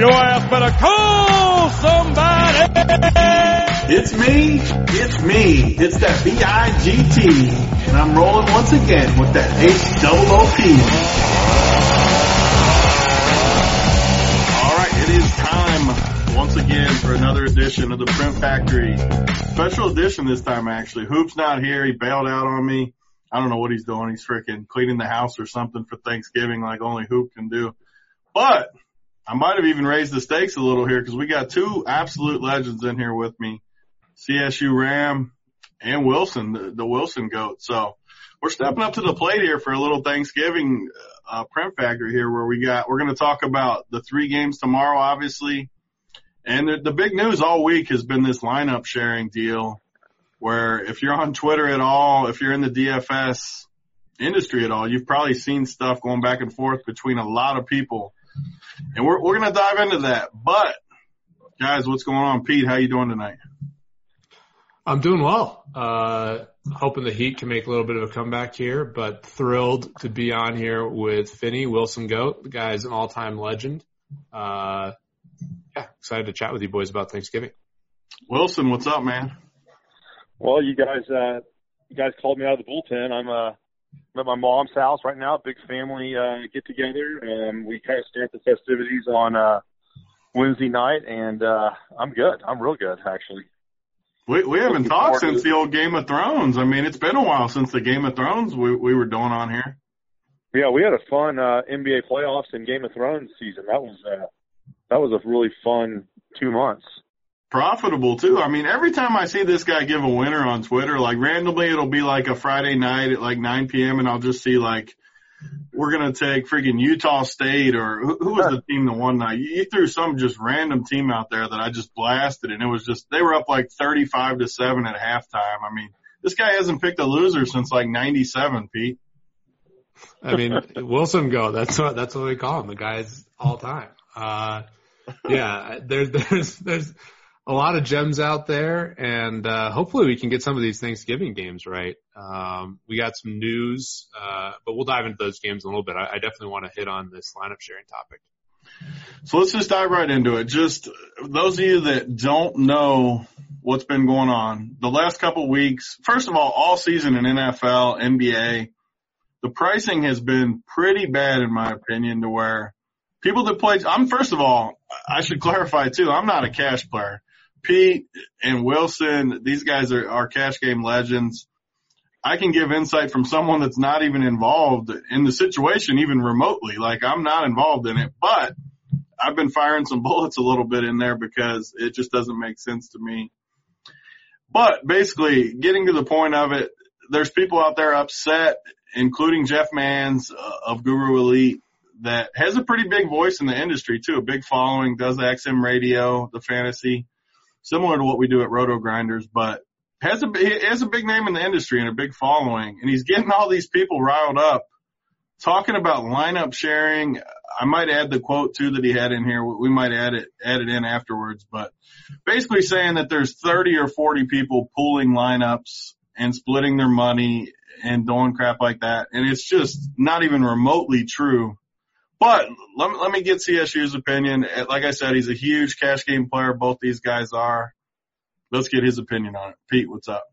Your ass better call somebody. It's me, it's me, it's that B-I-G-T, and I'm rolling once again with that H-double-O-P. Alright, it is time once again for another edition of the Print Factory. Special edition this time actually. Hoop's not here, he bailed out on me. I don't know what he's doing, he's freaking cleaning the house or something for Thanksgiving like only Hoop can do. But, I might have even raised the stakes a little here because we got two absolute legends in here with me. CSU Ram and Wilson, the, the Wilson goat. So we're stepping up to the plate here for a little Thanksgiving uh, print factory here where we got, we're going to talk about the three games tomorrow, obviously. And the, the big news all week has been this lineup sharing deal where if you're on Twitter at all, if you're in the DFS industry at all, you've probably seen stuff going back and forth between a lot of people. And we're, we're going to dive into that. But guys, what's going on? Pete, how you doing tonight? I'm doing well. Uh, hoping the Heat can make a little bit of a comeback here, but thrilled to be on here with Finney Wilson Goat. The guy's an all-time legend. Uh, yeah, excited to chat with you boys about Thanksgiving. Wilson, what's up, man? Well, you guys, uh, you guys called me out of the bullpen. I'm, uh, I'm at my mom's house right now, big family, uh, get together. Um, we kind of start the festivities on, uh, Wednesday night and, uh, I'm good. I'm real good, actually. We, we haven't talked since the old Game of Thrones. I mean, it's been a while since the Game of Thrones we, we were doing on here. Yeah, we had a fun, uh, NBA playoffs and Game of Thrones season. That was, uh, that was a really fun two months. Profitable too. I mean, every time I see this guy give a winner on Twitter, like randomly it'll be like a Friday night at like 9 p.m. and I'll just see like, we're going to take freaking Utah State or who, who was the team the one night? You threw some just random team out there that I just blasted and it was just, they were up like 35 to 7 at halftime. I mean, this guy hasn't picked a loser since like 97, Pete. I mean, Wilson go. That's what, that's what we call him. The guy's all time. Uh, yeah, there's, there's, there's a lot of gems out there and, uh, hopefully we can get some of these Thanksgiving games right. Um, we got some news, uh, but we'll dive into those games in a little bit. I, I definitely want to hit on this lineup sharing topic. So let's just dive right into it. Just those of you that don't know what's been going on the last couple weeks, first of all, all season in NFL, NBA, the pricing has been pretty bad in my opinion to where people that play, I'm first of all, I should clarify too, I'm not a cash player. Pete and Wilson, these guys are, are cash game legends. I can give insight from someone that's not even involved in the situation, even remotely. Like I'm not involved in it, but I've been firing some bullets a little bit in there because it just doesn't make sense to me. But basically getting to the point of it, there's people out there upset, including Jeff Mans uh, of Guru Elite that has a pretty big voice in the industry too, a big following, does XM radio, the fantasy, similar to what we do at Roto Grinders, but has a, has a big name in the industry and a big following. And he's getting all these people riled up talking about lineup sharing. I might add the quote too that he had in here. We might add it, add it in afterwards, but basically saying that there's 30 or 40 people pooling lineups and splitting their money and doing crap like that. And it's just not even remotely true. But let me, let me get CSU's opinion. Like I said, he's a huge cash game player. Both these guys are. Let's get his opinion on it. Pete, what's up?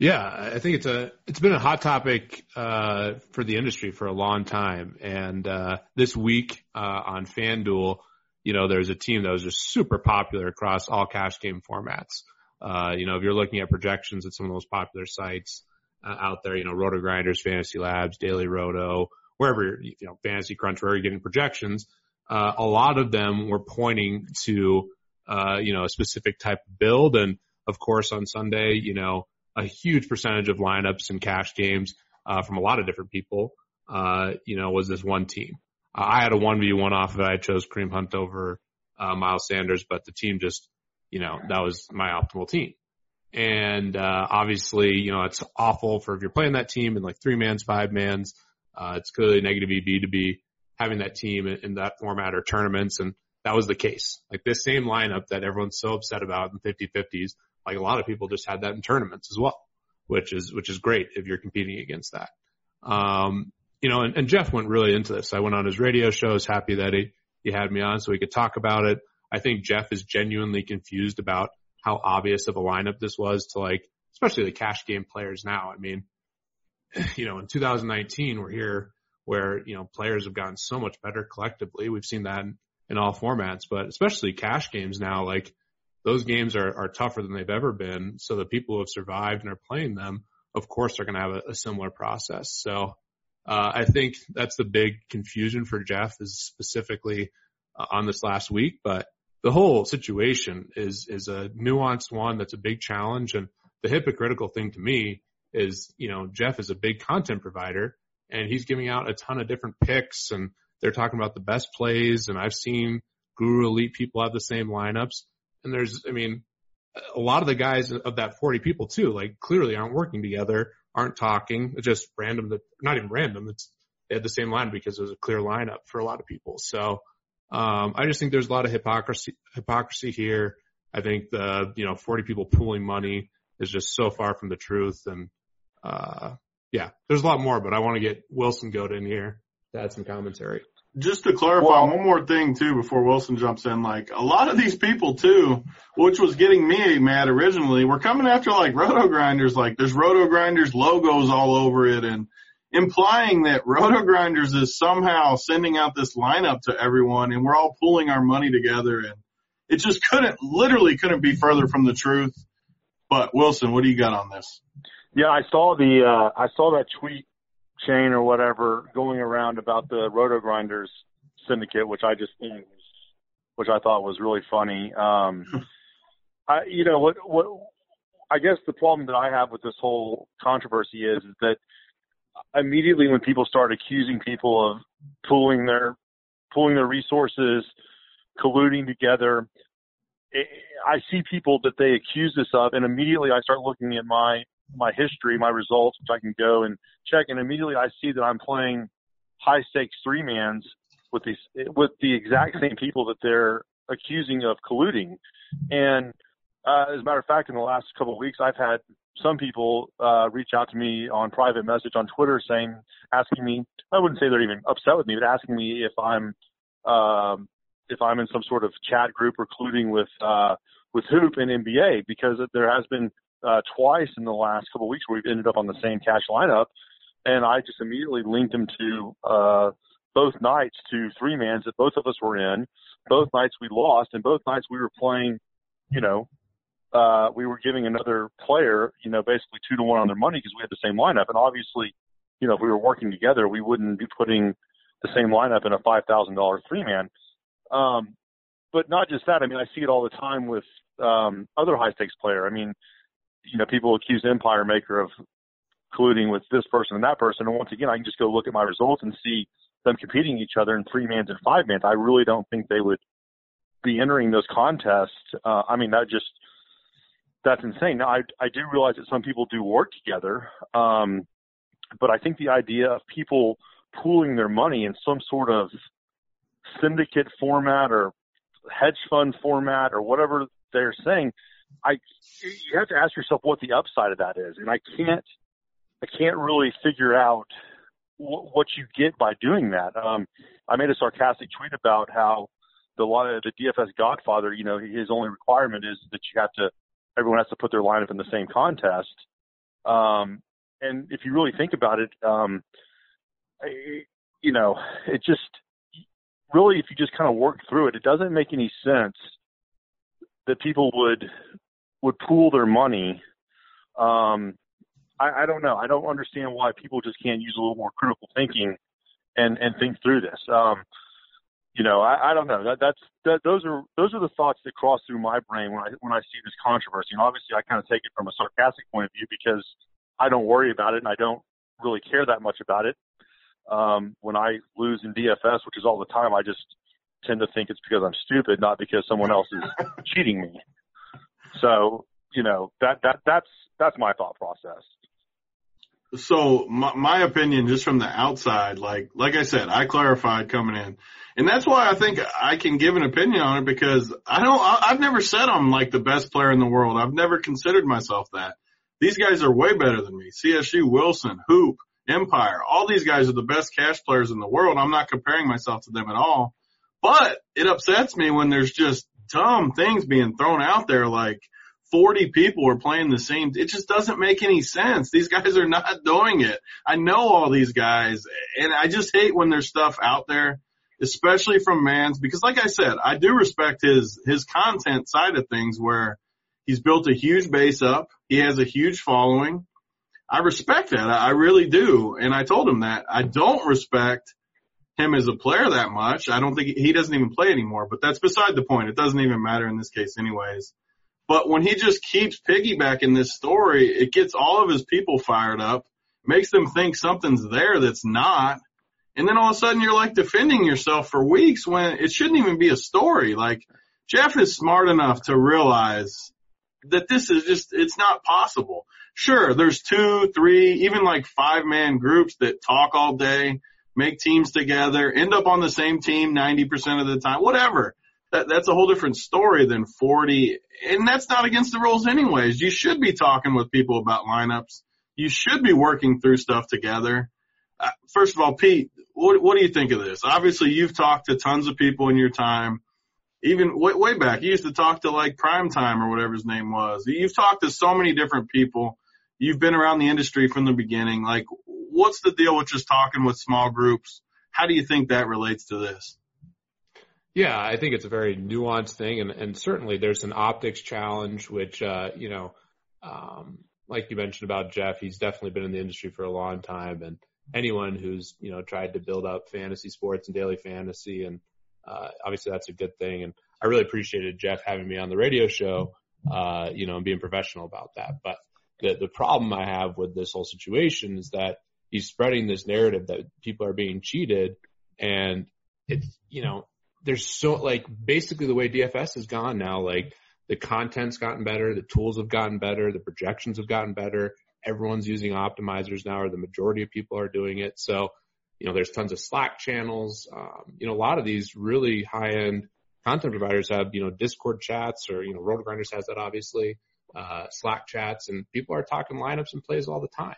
Yeah, I think it's a it's been a hot topic uh, for the industry for a long time, and uh, this week uh, on FanDuel, you know, there's a team that was just super popular across all cash game formats. Uh, you know, if you're looking at projections at some of those popular sites uh, out there, you know, Roto Grinders, Fantasy Labs, Daily Roto, wherever you know, Fantasy Crunch, where you're getting projections, uh, a lot of them were pointing to uh, you know a specific type of build, and of course on Sunday, you know a huge percentage of lineups and cash games uh, from a lot of different people. Uh, you know, was this one team? Uh, I had a one v one off of it. I chose Kareem Hunt over uh, Miles Sanders, but the team just, you know, that was my optimal team. And uh, obviously, you know, it's awful for if you're playing that team in like three mans, five mans. Uh, it's clearly negative EV to be having that team in, in that format or tournaments, and that was the case. Like this same lineup that everyone's so upset about in 50-50s like a lot of people just had that in tournaments as well, which is, which is great if you're competing against that. Um, you know, and, and Jeff went really into this. I went on his radio show. I was happy that he, he had me on so we could talk about it. I think Jeff is genuinely confused about how obvious of a lineup this was to like, especially the cash game players now. I mean, you know, in 2019, we're here where, you know, players have gotten so much better collectively. We've seen that in, in all formats, but especially cash games now, like those games are, are tougher than they've ever been. So the people who have survived and are playing them, of course, are going to have a, a similar process. So uh, I think that's the big confusion for Jeff is specifically uh, on this last week, but the whole situation is is a nuanced one that's a big challenge. And the hypocritical thing to me is, you know, Jeff is a big content provider and he's giving out a ton of different picks and they're talking about the best plays. And I've seen Guru Elite people have the same lineups. And there's, I mean, a lot of the guys of that 40 people too, like clearly aren't working together, aren't talking. Just random that, not even random. It's, they had the same line because it was a clear lineup for a lot of people. So, um, I just think there's a lot of hypocrisy, hypocrisy here. I think the, you know, 40 people pooling money is just so far from the truth. And, uh, yeah, there's a lot more, but I want to get Wilson Goat in here to add some commentary just to clarify well, one more thing too before Wilson jumps in, like a lot of these people too, which was getting me mad originally, were coming after like roto grinders, like there's roto grinders logos all over it and implying that roto grinders is somehow sending out this lineup to everyone and we're all pulling our money together and it just couldn't, literally couldn't be further from the truth. But Wilson, what do you got on this? Yeah, I saw the, uh, I saw that tweet chain or whatever going around about the Roto Grinders syndicate, which I just think which I thought was really funny. Um, I, you know, what, what, I guess the problem that I have with this whole controversy is, is that immediately when people start accusing people of pooling their, pooling their resources, colluding together, I see people that they accuse this of, and immediately I start looking at my my history, my results, which I can go and check, and immediately I see that I'm playing high stakes three mans with these with the exact same people that they're accusing of colluding. And uh, as a matter of fact, in the last couple of weeks, I've had some people uh, reach out to me on private message on Twitter saying, asking me, I wouldn't say they're even upset with me, but asking me if I'm um, if I'm in some sort of chat group or colluding with uh, with Hoop and NBA because there has been uh, twice in the last couple of weeks where we've ended up on the same cash lineup. and I just immediately linked him to uh, both nights to three mans that both of us were in. Both nights we lost, and both nights we were playing, you know, uh, we were giving another player, you know, basically two to one on their money because we had the same lineup. And obviously, you know, if we were working together, we wouldn't be putting the same lineup in a five thousand dollar three man. Um, but not just that. I mean, I see it all the time with um, other high stakes player. I mean, you know, people accuse Empire Maker of colluding with this person and that person. And once again, I can just go look at my results and see them competing each other in three mans and five mans. I really don't think they would be entering those contests. Uh, I mean, that just that's insane. Now, I I do realize that some people do work together, um, but I think the idea of people pooling their money in some sort of syndicate format or hedge fund format or whatever they're saying, I you have to ask yourself what the upside of that is, and I can't I can't really figure out w- what you get by doing that. Um, I made a sarcastic tweet about how the lot of the DFS Godfather, you know, his only requirement is that you have to everyone has to put their lineup in the same contest. Um, and if you really think about it, um, I, you know, it just really, if you just kind of work through it, it doesn't make any sense that people would would pool their money. Um, I, I don't know. I don't understand why people just can't use a little more critical thinking and and think through this. Um, you know, I, I don't know. That that's that those are those are the thoughts that cross through my brain when I when I see this controversy. And obviously, I kind of take it from a sarcastic point of view because I don't worry about it and I don't really care that much about it. Um, when I lose in DFS, which is all the time, I just tend to think it's because I'm stupid, not because someone else is cheating me. So, you know, that that that's that's my thought process. So my, my opinion, just from the outside, like like I said, I clarified coming in, and that's why I think I can give an opinion on it because I don't. I, I've never said I'm like the best player in the world. I've never considered myself that. These guys are way better than me. CSU, Wilson, Hoop, Empire, all these guys are the best cash players in the world. I'm not comparing myself to them at all. But it upsets me when there's just dumb things being thrown out there like 40 people are playing the same. It just doesn't make any sense. These guys are not doing it. I know all these guys and I just hate when there's stuff out there, especially from Mans, because like I said, I do respect his, his content side of things where he's built a huge base up. He has a huge following. I respect that. I really do. And I told him that I don't respect him as a player that much. I don't think he doesn't even play anymore, but that's beside the point. It doesn't even matter in this case anyways. But when he just keeps piggybacking this story, it gets all of his people fired up, makes them think something's there that's not. And then all of a sudden you're like defending yourself for weeks when it shouldn't even be a story. Like Jeff is smart enough to realize that this is just, it's not possible. Sure, there's two, three, even like five man groups that talk all day, make teams together, end up on the same team 90% of the time, whatever that, that's a whole different story than 40. And that's not against the rules anyways. You should be talking with people about lineups. You should be working through stuff together. Uh, first of all, Pete, what, what do you think of this? Obviously, you've talked to tons of people in your time. Even way, way back, you used to talk to like Prime Time or whatever his name was. You've talked to so many different people. You've been around the industry from the beginning. Like, what's the deal with just talking with small groups? How do you think that relates to this? Yeah, I think it's a very nuanced thing, and, and certainly there's an optics challenge, which uh, you know, um, like you mentioned about Jeff, he's definitely been in the industry for a long time, and anyone who's you know tried to build up fantasy sports and daily fantasy, and uh, obviously that's a good thing. And I really appreciated Jeff having me on the radio show, uh, you know, and being professional about that. But the the problem I have with this whole situation is that he's spreading this narrative that people are being cheated, and it's you know there's so like basically the way DFS has gone now, like the content's gotten better, the tools have gotten better, the projections have gotten better. Everyone's using optimizers now, or the majority of people are doing it. So, you know, there's tons of Slack channels. Um, you know, a lot of these really high end content providers have, you know, Discord chats or, you know, RotoGrinders has that obviously, uh, Slack chats and people are talking lineups and plays all the time.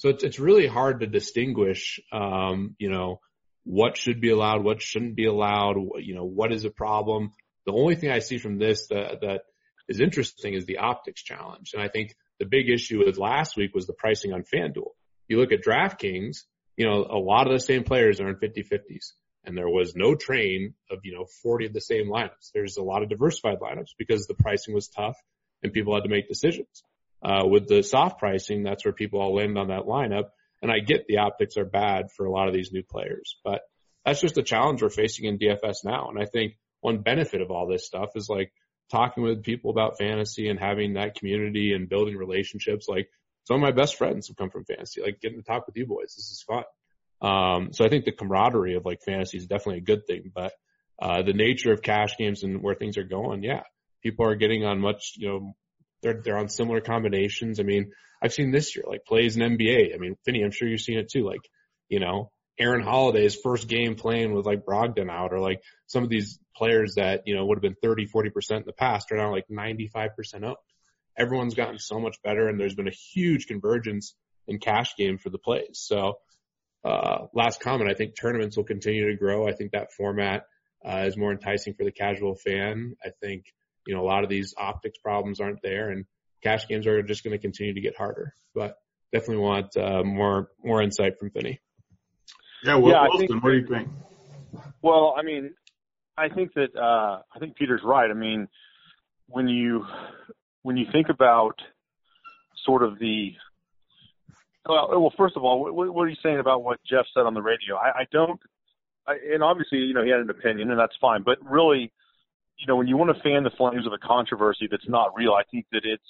So it's, it's really hard to distinguish, um, you know, what should be allowed, what shouldn't be allowed, you know, what is a problem. The only thing I see from this that, that is interesting is the optics challenge. And I think the big issue with last week was the pricing on FanDuel. you look at DraftKings, you know, a lot of the same players are in 50-50s and there was no train of, you know, 40 of the same lineups. There's a lot of diversified lineups because the pricing was tough and people had to make decisions. Uh, with the soft pricing, that's where people all land on that lineup. And I get the optics are bad for a lot of these new players, but that's just a challenge we're facing in DFS now. And I think one benefit of all this stuff is like talking with people about fantasy and having that community and building relationships. Like some of my best friends have come from fantasy, like getting to talk with you boys. This is fun. Um, so I think the camaraderie of like fantasy is definitely a good thing, but, uh, the nature of cash games and where things are going, yeah, people are getting on much, you know, they're, they're on similar combinations. I mean, I've seen this year, like plays in NBA. I mean, Finney, I'm sure you've seen it too. Like, you know, Aaron Holiday's first game playing with like Brogdon out or like some of these players that, you know, would have been 30, 40% in the past are now like 95% up. Everyone's gotten so much better and there's been a huge convergence in cash game for the plays. So, uh, last comment, I think tournaments will continue to grow. I think that format, uh, is more enticing for the casual fan. I think, you know, a lot of these optics problems aren't there and cash games are just going to continue to get harder, but definitely want, uh, more, more insight from Finney. Yeah, well, Yeah, Wilson, think- what do you think? Well, I mean, I think that uh, I think Peter's right. I mean, when you when you think about sort of the well, well first of all, what, what are you saying about what Jeff said on the radio? I, I don't, I, and obviously, you know, he had an opinion, and that's fine. But really, you know, when you want to fan the flames of a controversy that's not real, I think that it's,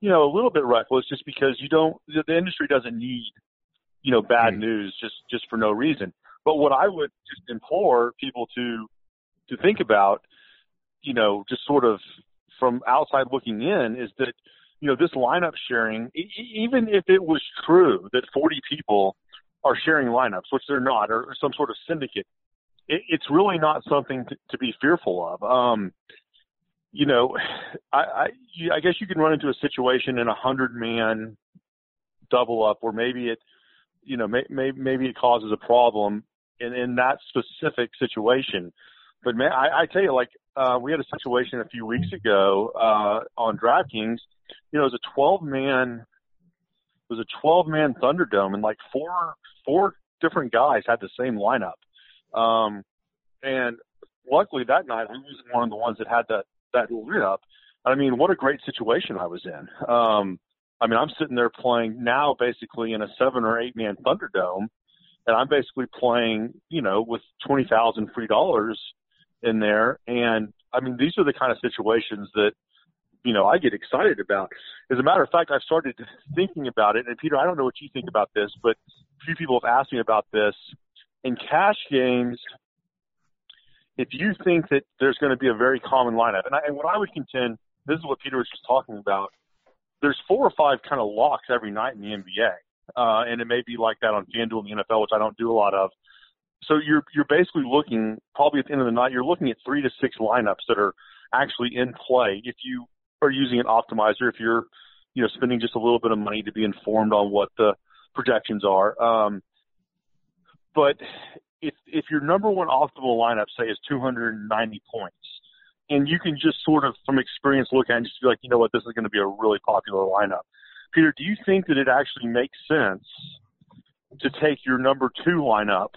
you know, a little bit reckless just because you don't, the, the industry doesn't need, you know, bad Hmm. news just just for no reason. But what I would just implore people to to think about, you know, just sort of from outside looking in, is that you know this lineup sharing, e- even if it was true that 40 people are sharing lineups, which they're not, or some sort of syndicate, it, it's really not something to, to be fearful of. Um, you know, I, I, I guess you can run into a situation in a hundred man double up where maybe it, you know, may, may, maybe it causes a problem in, in that specific situation. But man, I, I tell you, like, uh, we had a situation a few weeks ago, uh, on DraftKings, you know, it was a 12 man, it was a 12 man Thunderdome and like four, four different guys had the same lineup. Um, and luckily that night I was one of the ones that had that, that lineup. I mean, what a great situation I was in. Um, I mean, I'm sitting there playing now basically in a seven or eight man Thunderdome, and I'm basically playing, you know, with twenty thousand free dollars in there. And I mean, these are the kind of situations that, you know, I get excited about. As a matter of fact, I've started thinking about it. And Peter, I don't know what you think about this, but a few people have asked me about this. In cash games, if you think that there's going to be a very common lineup, and, I, and what I would contend, this is what Peter was just talking about. There's four or five kind of locks every night in the NBA, uh, and it may be like that on FanDuel in the NFL, which I don't do a lot of. So you're you're basically looking probably at the end of the night, you're looking at three to six lineups that are actually in play. If you are using an optimizer, if you're you know spending just a little bit of money to be informed on what the projections are. Um, but if if your number one optimal lineup say is 290 points, and you can just sort of from experience look at and just be like, you know what, this is going to be a really popular lineup. Peter, do you think that it actually makes sense to take your number two lineup,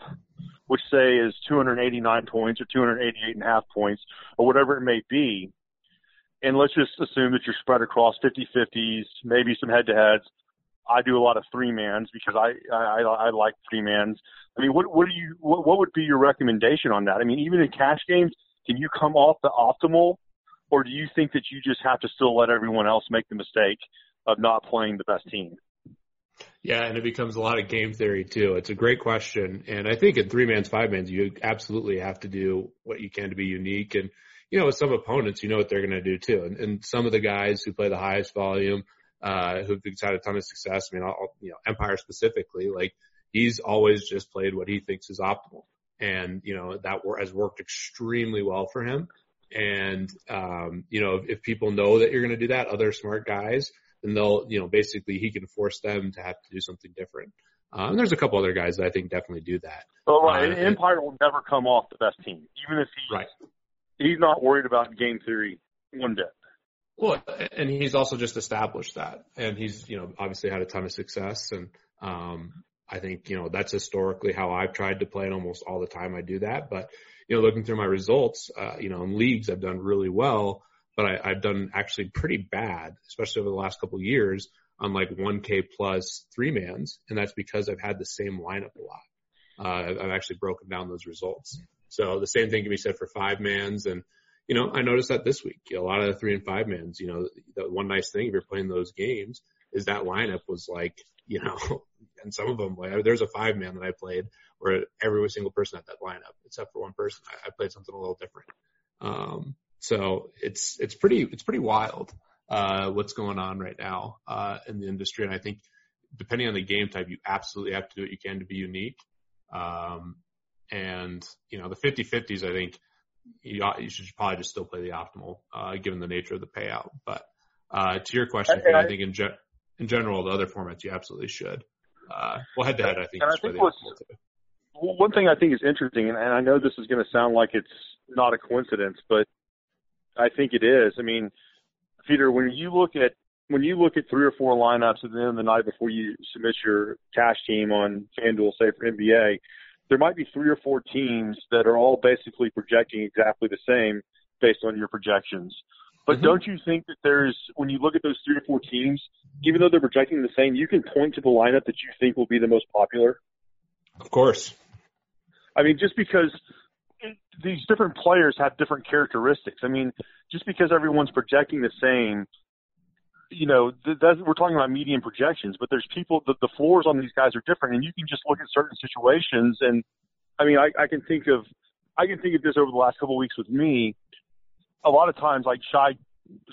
which say is 289 points or 288 and a half points or whatever it may be, and let's just assume that you're spread across 50-50s, maybe some head-to-heads. I do a lot of three mans because I I, I like three mans. I mean, what what do you what, what would be your recommendation on that? I mean, even in cash games, can you come off the optimal, or do you think that you just have to still let everyone else make the mistake of not playing the best team? Yeah, and it becomes a lot of game theory too. It's a great question. And I think in three mans, five mans, you absolutely have to do what you can to be unique. And, you know, with some opponents, you know what they're going to do too. And, and some of the guys who play the highest volume, uh, who've had a ton of success, I mean, I'll, you know, Empire specifically, like he's always just played what he thinks is optimal. And, you know, that has worked extremely well for him. And, um, you know, if, if people know that you're going to do that, other smart guys, then they'll, you know, basically he can force them to have to do something different. Uh, and there's a couple other guys that I think definitely do that. Well, right. Uh, Empire will never come off the best team, even if he's Right. he's not worried about game theory one bit. Well, and he's also just established that, and he's you know obviously had a ton of success, and Um, I think, you know, that's historically how I've tried to play it almost all the time. I do that, but you know, looking through my results, uh, you know, in leagues, I've done really well, but I, I've done actually pretty bad, especially over the last couple of years on like 1K plus three mans. And that's because I've had the same lineup a lot. Uh, I've actually broken down those results. So the same thing can be said for five mans. And, you know, I noticed that this week, a lot of the three and five mans, you know, the one nice thing if you're playing those games is that lineup was like, you know, and some of them, like, there's a five man that I played where every single person had that lineup except for one person. I, I played something a little different. Um, so it's, it's pretty, it's pretty wild, uh, what's going on right now, uh, in the industry. And I think depending on the game type, you absolutely have to do what you can to be unique. Um, and you know, the 50 50s, I think you, you should probably just still play the optimal, uh, given the nature of the payout. But, uh, to your question, I, I, I think in, ge- in general, the other formats you absolutely should. Uh, well, head to head, I think. And I think one thing I think is interesting, and, and I know this is going to sound like it's not a coincidence, but I think it is. I mean, Peter, when you look at when you look at three or four lineups at the end of the night before you submit your cash team on FanDuel, say for NBA, there might be three or four teams that are all basically projecting exactly the same based on your projections. But mm-hmm. don't you think that there's when you look at those three or four teams, even though they're projecting the same, you can point to the lineup that you think will be the most popular? Of course. I mean, just because these different players have different characteristics. I mean, just because everyone's projecting the same, you know, that, we're talking about median projections, but there's people, the, the floors on these guys are different, and you can just look at certain situations. And I mean, I, I can think of, I can think of this over the last couple of weeks with me. A lot of times, like Shai,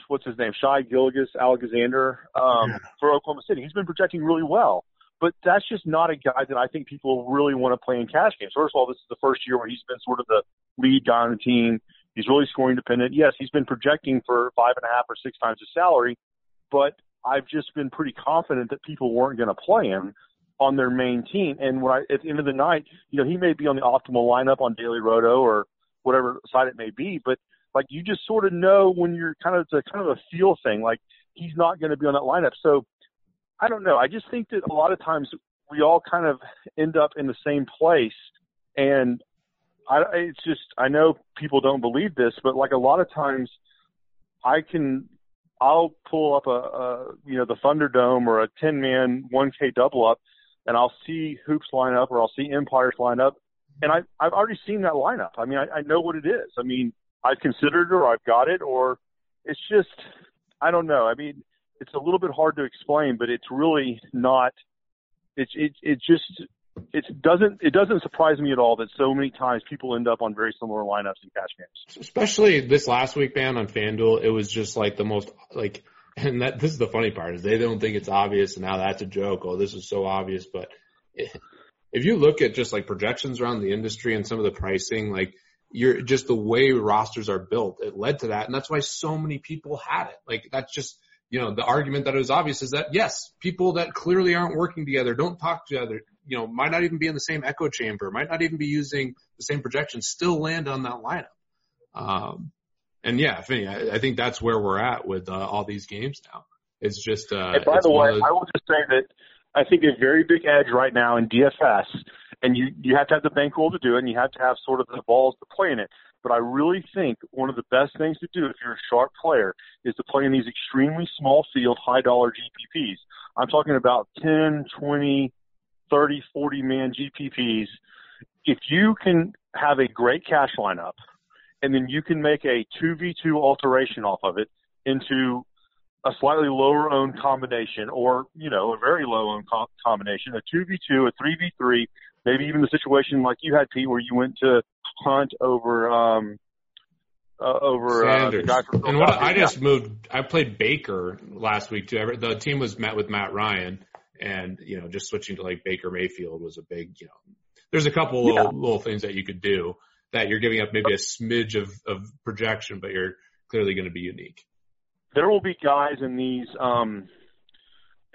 what's his name, Shai Gilgis Alexander um, yeah. for Oklahoma City, he's been projecting really well. But that's just not a guy that I think people really want to play in cash games. First of all, this is the first year where he's been sort of the lead guy on the team. He's really scoring dependent. Yes, he's been projecting for five and a half or six times his salary, but I've just been pretty confident that people weren't going to play him on their main team. And when I, at the end of the night, you know, he may be on the optimal lineup on Daily Roto or whatever side it may be, but like you just sort of know when you're kind of, it's a kind of a feel thing. Like he's not going to be on that lineup. So I don't know. I just think that a lot of times we all kind of end up in the same place, and I, it's just I know people don't believe this, but like a lot of times, I can I'll pull up a, a you know the Thunderdome or a ten man one K double up, and I'll see hoops line up or I'll see empires line up, and I I've already seen that lineup. I mean I, I know what it is. I mean I've considered it or I've got it or it's just I don't know. I mean it's a little bit hard to explain, but it's really not. It's it it just it doesn't it doesn't surprise me at all that so many times people end up on very similar lineups in cash games. Especially this last week, man, on FanDuel, it was just like the most like, and that this is the funny part is they don't think it's obvious, and now that's a joke. Oh, this is so obvious, but if you look at just like projections around the industry and some of the pricing, like you're just the way rosters are built, it led to that, and that's why so many people had it. Like that's just you know, the argument that is obvious is that yes, people that clearly aren't working together, don't talk together, you know, might not even be in the same echo chamber, might not even be using the same projections, still land on that lineup. Um, and yeah, if any, I, I think that's where we're at with uh, all these games now. It's just. Uh, and by the way, I will just say that I think a very big edge right now in DFS, and you you have to have the bankroll to do it, and you have to have sort of the balls to play in it. But I really think one of the best things to do if you're a sharp player is to play in these extremely small field, high dollar GPPs. I'm talking about 10, 20, 30, 40 man GPPs. If you can have a great cash lineup and then you can make a 2v2 alteration off of it into a slightly lower owned combination or, you know, a very low owned co- combination, a 2v2, a 3v3, maybe even the situation like you had, Pete, where you went to Hunt over um, uh, over uh, the And what I just moved. I played Baker last week too. The team was met with Matt Ryan, and you know, just switching to like Baker Mayfield was a big. You know, there's a couple yeah. little little things that you could do that you're giving up maybe a smidge of of projection, but you're clearly going to be unique. There will be guys in these. um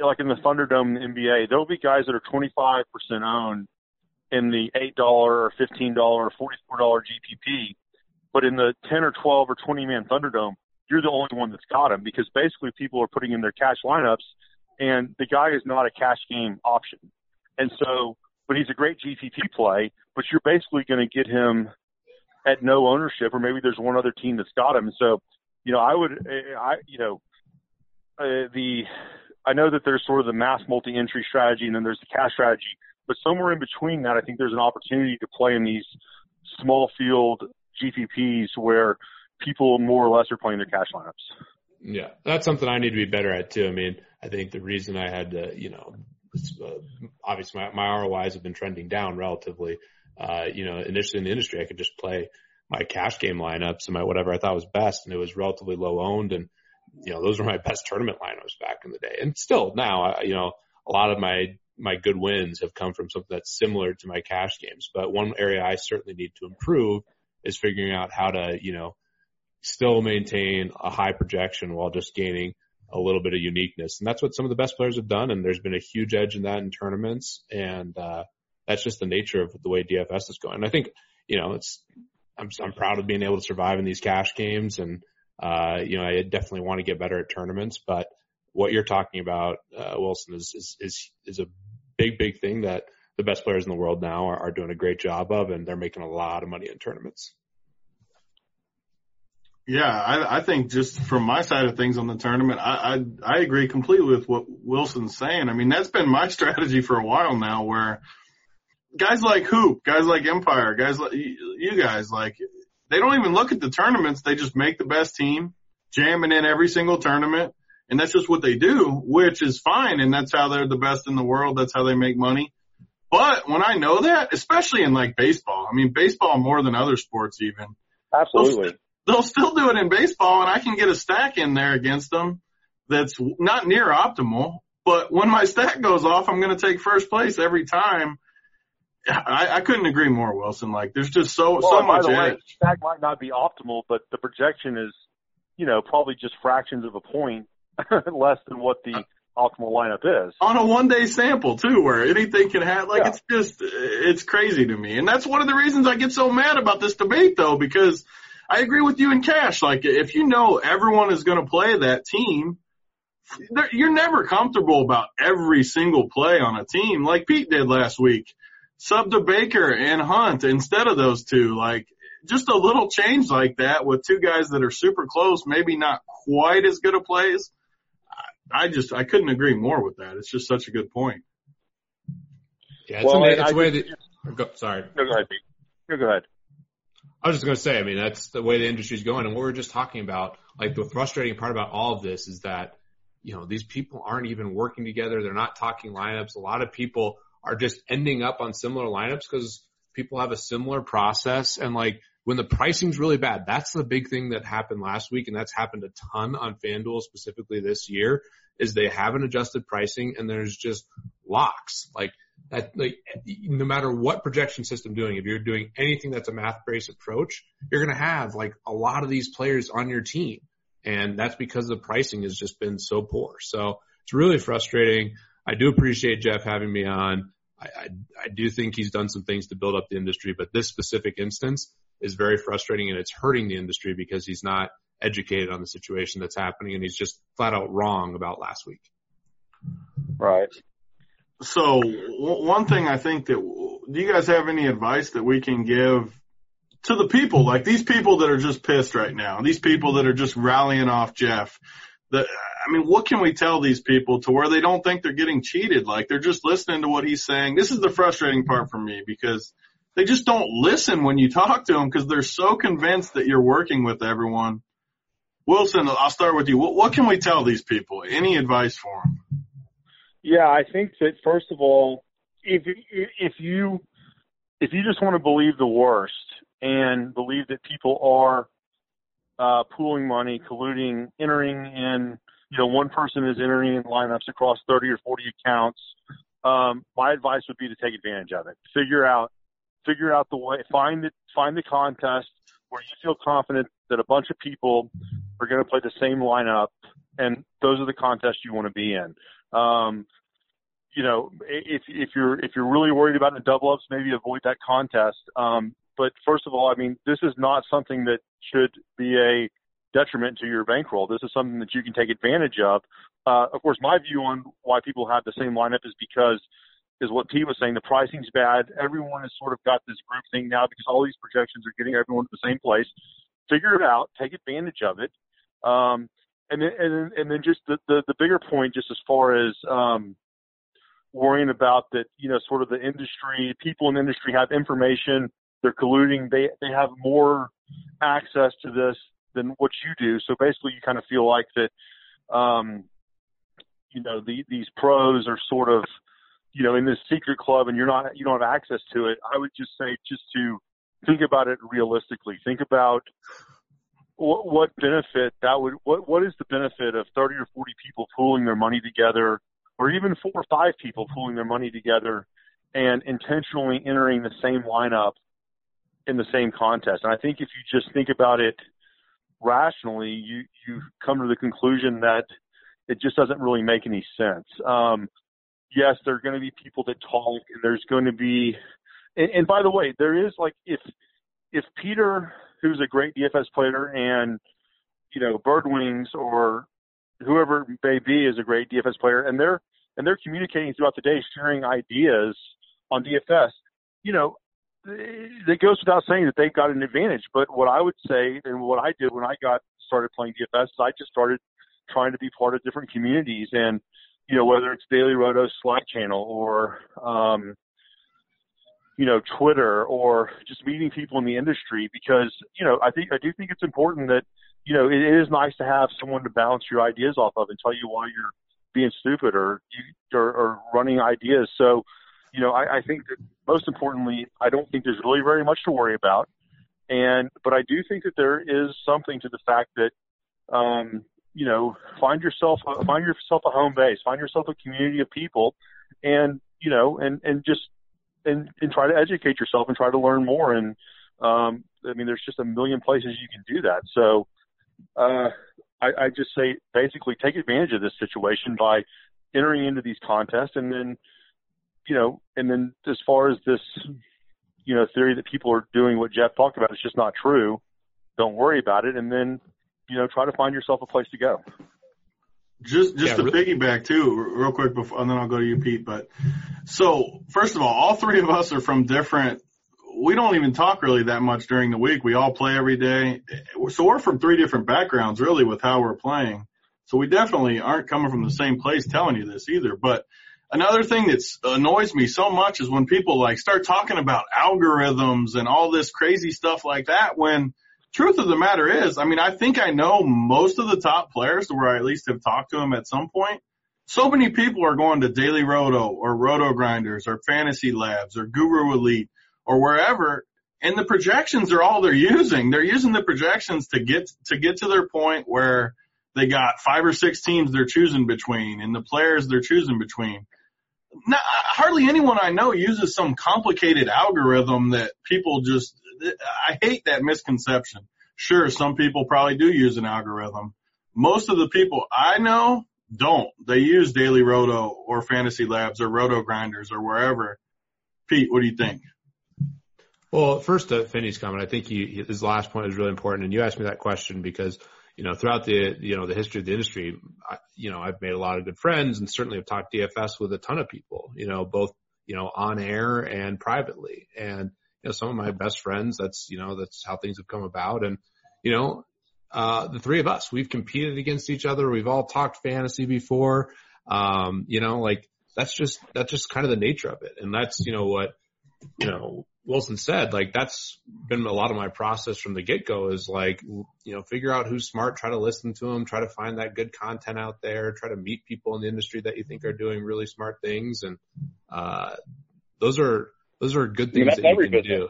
like in the Thunderdome in the NBA, there will be guys that are 25% owned in the eight dollar or fifteen dollar or forty four dollar GPP, but in the ten or twelve or twenty man Thunderdome, you're the only one that's got him because basically people are putting in their cash lineups, and the guy is not a cash game option. And so, but he's a great GPP play, but you're basically going to get him at no ownership, or maybe there's one other team that's got him. So, you know, I would, I, you know, uh, the, I know that there's sort of the mass multi-entry strategy and then there's the cash strategy, but somewhere in between that, I think there's an opportunity to play in these small field GPPs where people more or less are playing their cash lineups. Yeah, that's something I need to be better at too. I mean, I think the reason I had to, you know, uh, obviously my, my ROIs have been trending down relatively. Uh, you know, initially in the industry, I could just play my cash game lineups and my whatever I thought was best, and it was relatively low owned, and you know, those were my best tournament lineups back in the day, and still now, I, you know, a lot of my my good wins have come from something that's similar to my cash games. But one area I certainly need to improve is figuring out how to, you know, still maintain a high projection while just gaining a little bit of uniqueness. And that's what some of the best players have done. And there's been a huge edge in that in tournaments. And, uh, that's just the nature of the way DFS is going. And I think, you know, it's, I'm, I'm proud of being able to survive in these cash games. And, uh, you know, I definitely want to get better at tournaments, but what you're talking about, uh, Wilson is, is, is, is a big, big thing that the best players in the world now are, are doing a great job of, and they're making a lot of money in tournaments. Yeah, I, I think just from my side of things on the tournament, I, I I agree completely with what Wilson's saying. I mean, that's been my strategy for a while now, where guys like Hoop, guys like Empire, guys like you guys, like they don't even look at the tournaments; they just make the best team, jamming in every single tournament, and that's just what they do, which is fine, and that's how they're the best in the world. That's how they make money. But when I know that, especially in like baseball, I mean, baseball more than other sports even. Absolutely they'll still do it in baseball and I can get a stack in there against them that's not near optimal. But when my stack goes off, I'm going to take first place every time. I, I couldn't agree more, Wilson. Like there's just so, well, so much by the edge. Way, stack might not be optimal, but the projection is, you know, probably just fractions of a point less than what the optimal lineup is. On a one day sample too, where anything can happen. Like yeah. it's just, it's crazy to me. And that's one of the reasons I get so mad about this debate though, because I agree with you in cash. Like if you know everyone is going to play that team, you're never comfortable about every single play on a team like Pete did last week. Sub to Baker and Hunt instead of those two. Like just a little change like that with two guys that are super close, maybe not quite as good of plays. I just, I couldn't agree more with that. It's just such a good point. Yeah, it's well, a, it's I, way that, oh, go, sorry. No, go ahead, Pete. No, go ahead. I was just going to say, I mean, that's the way the industry is going. And what we are just talking about, like the frustrating part about all of this is that, you know, these people aren't even working together. They're not talking lineups. A lot of people are just ending up on similar lineups because people have a similar process. And like when the pricing's really bad, that's the big thing that happened last week. And that's happened a ton on FanDuel specifically this year is they haven't adjusted pricing and there's just locks. Like that like no matter what projection system doing, if you're doing anything that's a math based approach, you're to have like a lot of these players on your team. And that's because the pricing has just been so poor. So it's really frustrating. I do appreciate Jeff having me on. I, I, I do think he's done some things to build up the industry, but this specific instance is very frustrating and it's hurting the industry because he's not educated on the situation that's happening and he's just flat out wrong about last week. Right. So one thing I think that do you guys have any advice that we can give to the people like these people that are just pissed right now, these people that are just rallying off Jeff? I mean, what can we tell these people to where they don't think they're getting cheated? Like they're just listening to what he's saying. This is the frustrating part for me because they just don't listen when you talk to them because they're so convinced that you're working with everyone. Wilson, I'll start with you. What, what can we tell these people? Any advice for them? Yeah, I think that first of all, if if you if you just want to believe the worst and believe that people are uh, pooling money, colluding, entering in, you know, one person is entering in lineups across 30 or 40 accounts. Um, my advice would be to take advantage of it. Figure out, figure out the way, find it, find the contest where you feel confident that a bunch of people are going to play the same lineup, and those are the contests you want to be in. Um, you know, if if you're if you're really worried about the double ups, maybe avoid that contest. Um, but first of all, I mean, this is not something that should be a detriment to your bankroll. This is something that you can take advantage of. Uh, of course, my view on why people have the same lineup is because is what Pete was saying. The pricing's bad. Everyone has sort of got this group thing now because all these projections are getting everyone to the same place. Figure it out. Take advantage of it. Um, and then, and and then just the, the, the bigger point, just as far as, um, worrying about that, you know, sort of the industry, people in industry have information. They're colluding. They, they have more access to this than what you do. So basically you kind of feel like that, um, you know, the, these pros are sort of, you know, in this secret club and you're not, you don't have access to it. I would just say just to think about it realistically. Think about what, what benefit that would, what, what is the benefit of 30 or 40 people pooling their money together or even four or five people pooling their money together and intentionally entering the same lineup in the same contest. And I think if you just think about it rationally, you, you come to the conclusion that it just doesn't really make any sense. Um, yes, there are going to be people that talk and there's going to be, and, and by the way, there is like, if, if Peter, who's a great DFS player and, you know, Birdwings or whoever may be is a great DFS player and they're, and they're communicating throughout the day, sharing ideas on DFS, you know, it goes without saying that they've got an advantage. But what I would say and what I did when I got started playing DFS is I just started trying to be part of different communities and, you know, whether it's Daily Roto's Slack channel or, um, you know, Twitter or just meeting people in the industry because, you know, I think, I do think it's important that, you know, it is nice to have someone to bounce your ideas off of and tell you why you're being stupid or, you or, or running ideas. So, you know, I, I think that most importantly, I don't think there's really very much to worry about. And, but I do think that there is something to the fact that, um, you know, find yourself, find yourself a home base, find yourself a community of people and, you know, and, and just, and, and try to educate yourself and try to learn more. And, um, I mean, there's just a million places you can do that. So, uh, I, I just say basically take advantage of this situation by entering into these contests and then, you know, and then as far as this, you know, theory that people are doing what Jeff talked about, it's just not true. Don't worry about it. And then, you know, try to find yourself a place to go. Just, just Yeah, to really- piggyback too, real quick before, and then I'll go to you, Pete. But so first of all, all three of us are from different. We don't even talk really that much during the week. We all play every day. So we're from three different backgrounds really with how we're playing. So we definitely aren't coming from the same place telling you this either. But another thing that annoys me so much is when people like start talking about algorithms and all this crazy stuff like that when truth of the matter is, I mean, I think I know most of the top players where I at least have talked to them at some point. So many people are going to Daily Roto or Roto Grinders or Fantasy Labs or Guru Elite or wherever. And the projections are all they're using. They're using the projections to get, to get to their point where they got five or six teams they're choosing between and the players they're choosing between. Now, hardly anyone I know uses some complicated algorithm that people just, I hate that misconception. Sure, some people probably do use an algorithm. Most of the people I know don't. They use Daily Roto or Fantasy Labs or Roto Grinders or wherever. Pete, what do you think? Well, first to Finney's comment, I think he, his last point is really important. And you asked me that question because, you know, throughout the, you know, the history of the industry, I, you know, I've made a lot of good friends and certainly have talked DFS with a ton of people, you know, both, you know, on air and privately. And, you know, some of my best friends, that's, you know, that's how things have come about. And, you know, uh, the three of us, we've competed against each other. We've all talked fantasy before. Um, you know, like that's just, that's just kind of the nature of it. And that's, you know, what, you know, Wilson said, like that's been a lot of my process from the get go is like, you know, figure out who's smart, try to listen to them, try to find that good content out there, try to meet people in the industry that you think are doing really smart things. And, uh, those are, those are good mean, things that's that you every can business. do.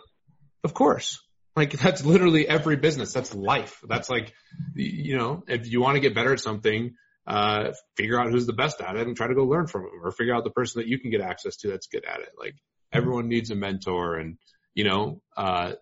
Of course. Like that's literally every business. That's life. That's like, you know, if you want to get better at something, uh, figure out who's the best at it and try to go learn from them or figure out the person that you can get access to that's good at it. Like everyone needs a mentor and, you know, uh,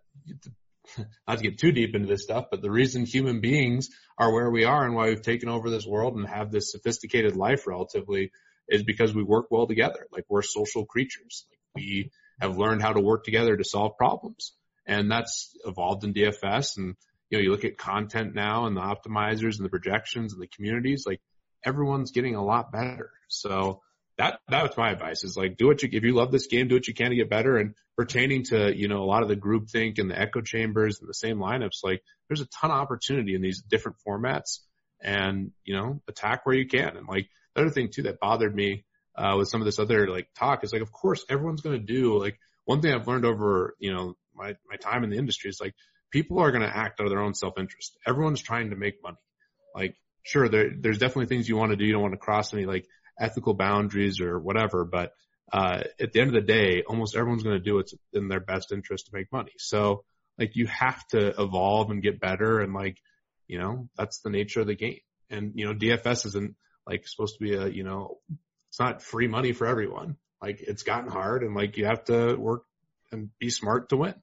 not to get too deep into this stuff, but the reason human beings are where we are and why we've taken over this world and have this sophisticated life relatively is because we work well together. Like we're social creatures. Like we have learned how to work together to solve problems. And that's evolved in DFS. And, you know, you look at content now and the optimizers and the projections and the communities, like everyone's getting a lot better. So, that that's my advice is like do what you if you love this game, do what you can to get better. And pertaining to you know a lot of the group think and the echo chambers and the same lineups, like there's a ton of opportunity in these different formats, and you know attack where you can. And like the other thing too that bothered me uh, with some of this other like talk is like of course everyone's going to do like one thing I've learned over you know my my time in the industry is like people are going to act out of their own self interest. Everyone's trying to make money. Like sure there there's definitely things you want to do. You don't want to cross any like ethical boundaries or whatever. But uh, at the end of the day, almost everyone's going to do what's in their best interest to make money. So like you have to evolve and get better, and like you know that's the nature of the game. And you know DFS isn't like supposed to be a you know it's not free money for everyone. Like it's gotten hard, and like you have to work and be smart to win.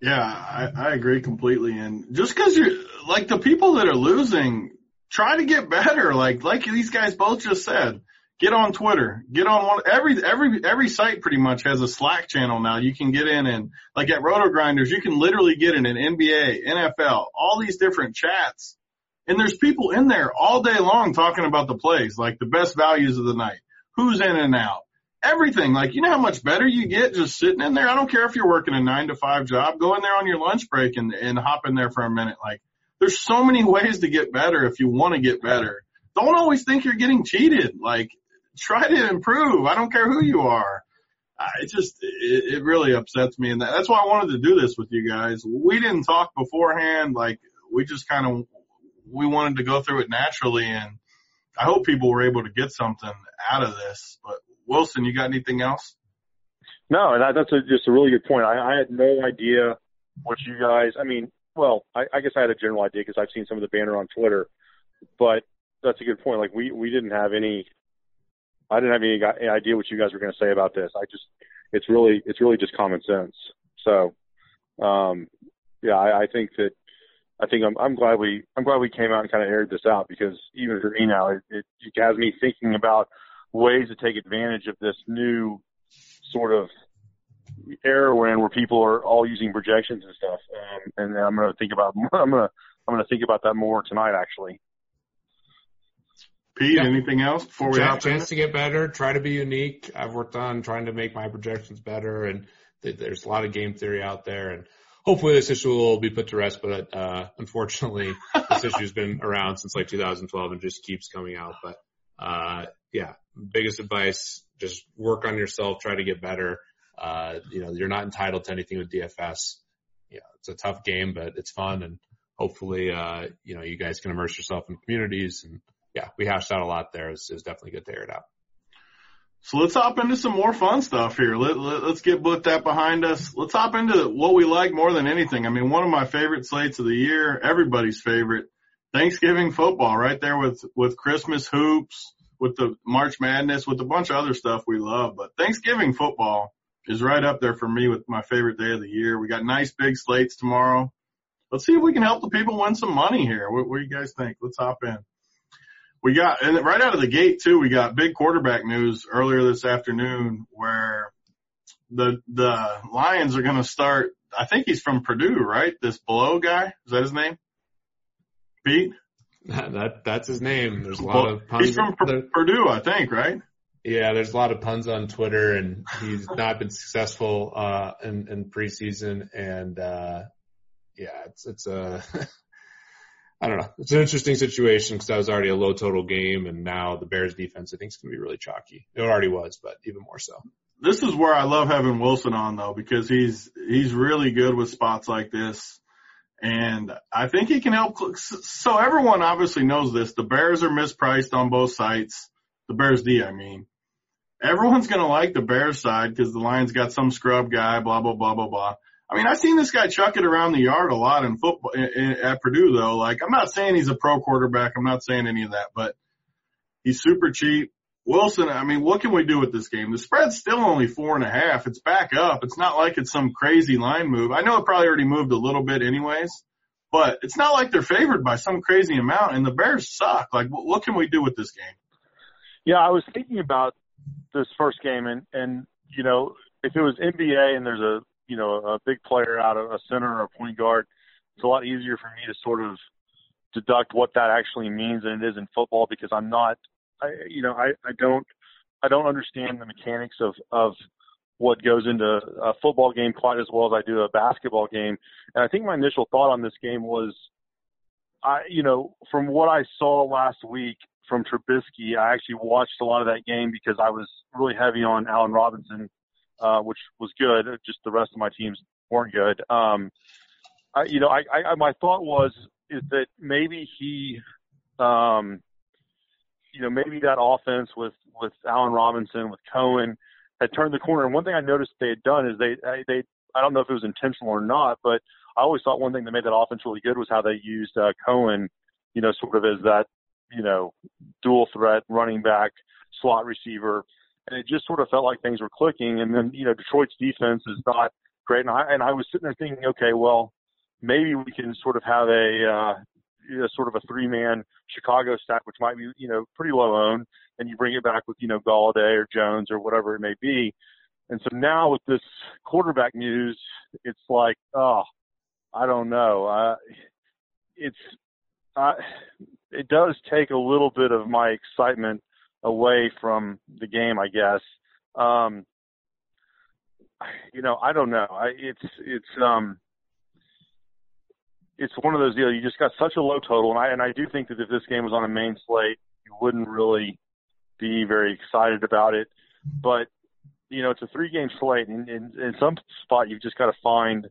Yeah, I, I agree completely. And just because you're like the people that are losing, try to get better. Like, like these guys both just said, get on Twitter, get on one, every, every, every site pretty much has a Slack channel now. You can get in and like at Roto Grinders, you can literally get in an NBA, NFL, all these different chats. And there's people in there all day long talking about the plays, like the best values of the night, who's in and out, everything. Like, you know how much better you get just sitting in there? I don't care if you're working a nine to five job, go in there on your lunch break and, and hop in there for a minute. Like, there's so many ways to get better if you want to get better. Don't always think you're getting cheated. Like, try to improve. I don't care who you are. It just, it, it really upsets me. And that, that's why I wanted to do this with you guys. We didn't talk beforehand. Like, we just kind of, we wanted to go through it naturally and I hope people were able to get something out of this. But Wilson, you got anything else? No, that, that's a, just a really good point. I, I had no idea what you guys. I mean, well, I, I guess I had a general idea because I've seen some of the banner on Twitter, but that's a good point. Like we we didn't have any. I didn't have any, any idea what you guys were going to say about this. I just, it's really, it's really just common sense. So, um, yeah, I, I think that, I think I'm, I'm glad we, I'm glad we came out and kind of aired this out because even for me now, it, it, it has me thinking about ways to take advantage of this new sort of era we're in where people are all using projections and stuff. Um, and I'm going to think about, I'm going to, I'm going to think about that more tonight, actually. Pete, yeah. anything else before we have a chance to get better? Try to be unique. I've worked on trying to make my projections better, and th- there's a lot of game theory out there, and hopefully this issue will be put to rest. But uh, unfortunately, this issue's been around since like 2012 and just keeps coming out. But uh, yeah, biggest advice: just work on yourself, try to get better. Uh, you know, you're not entitled to anything with DFS. Yeah, it's a tough game, but it's fun, and hopefully, uh, you know, you guys can immerse yourself in communities and yeah, we hashed out a lot there. It's, it's definitely good to air it out. So let's hop into some more fun stuff here. Let, let, us get put that behind us. Let's hop into what we like more than anything. I mean, one of my favorite slates of the year, everybody's favorite, Thanksgiving football right there with, with Christmas hoops, with the March Madness, with a bunch of other stuff we love. But Thanksgiving football is right up there for me with my favorite day of the year. We got nice big slates tomorrow. Let's see if we can help the people win some money here. What, what do you guys think? Let's hop in we got, and right out of the gate too, we got big quarterback news earlier this afternoon where the, the Lions are going to start, I think he's from Purdue, right? This Blough guy. Is that his name? Pete? That, that's his name. There's a lot well, of puns. He's from P- Purdue, I think, right? Yeah, there's a lot of puns on Twitter and he's not been successful, uh, in, in preseason and, uh, yeah, it's, it's a, I don't know. It's an interesting situation because that was already a low total game, and now the Bears defense I think is going to be really chalky. It already was, but even more so. This is where I love having Wilson on though because he's he's really good with spots like this, and I think he can help. So everyone obviously knows this. The Bears are mispriced on both sites. The Bears D, I mean. Everyone's going to like the Bears side because the Lions got some scrub guy, blah blah blah blah blah. I mean, I've seen this guy chuck it around the yard a lot in football at Purdue though. Like, I'm not saying he's a pro quarterback. I'm not saying any of that, but he's super cheap. Wilson, I mean, what can we do with this game? The spread's still only four and a half. It's back up. It's not like it's some crazy line move. I know it probably already moved a little bit anyways, but it's not like they're favored by some crazy amount and the Bears suck. Like, what can we do with this game? Yeah, I was thinking about this first game and, and, you know, if it was NBA and there's a you know, a big player out of a center or a point guard, it's a lot easier for me to sort of deduct what that actually means than it is in football because I'm not I, you know, I, I don't, I don't understand the mechanics of, of what goes into a football game quite as well as I do a basketball game. And I think my initial thought on this game was, I, you know, from what I saw last week from Trubisky, I actually watched a lot of that game because I was really heavy on Allen Robinson, uh, which was good. Just the rest of my teams weren't good. Um, I, you know, I, I, my thought was is that maybe he, um, you know, maybe that offense with with Allen Robinson, with Cohen, had turned the corner. And one thing I noticed they had done is they they I don't know if it was intentional or not, but I always thought one thing that made that offense really good was how they used uh, Cohen, you know, sort of as that you know dual threat running back slot receiver, and it just sort of felt like things were clicking. And then you know Detroit's defense is not great, and I and I was sitting there thinking, okay, well maybe we can sort of have a uh, you sort of a three man Chicago stack, which might be, you know, pretty low owned, and you bring it back with, you know, Golladay or Jones or whatever it may be. And so now with this quarterback news, it's like, oh, I don't know. Uh, it's, uh, it does take a little bit of my excitement away from the game, I guess. Um, you know, I don't know. I, it's, it's, um, it's one of those deals. You just got such a low total, and I and I do think that if this game was on a main slate, you wouldn't really be very excited about it. But you know, it's a three game slate, and in, in some spot you've just got to find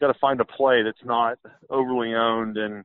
got to find a play that's not overly owned. And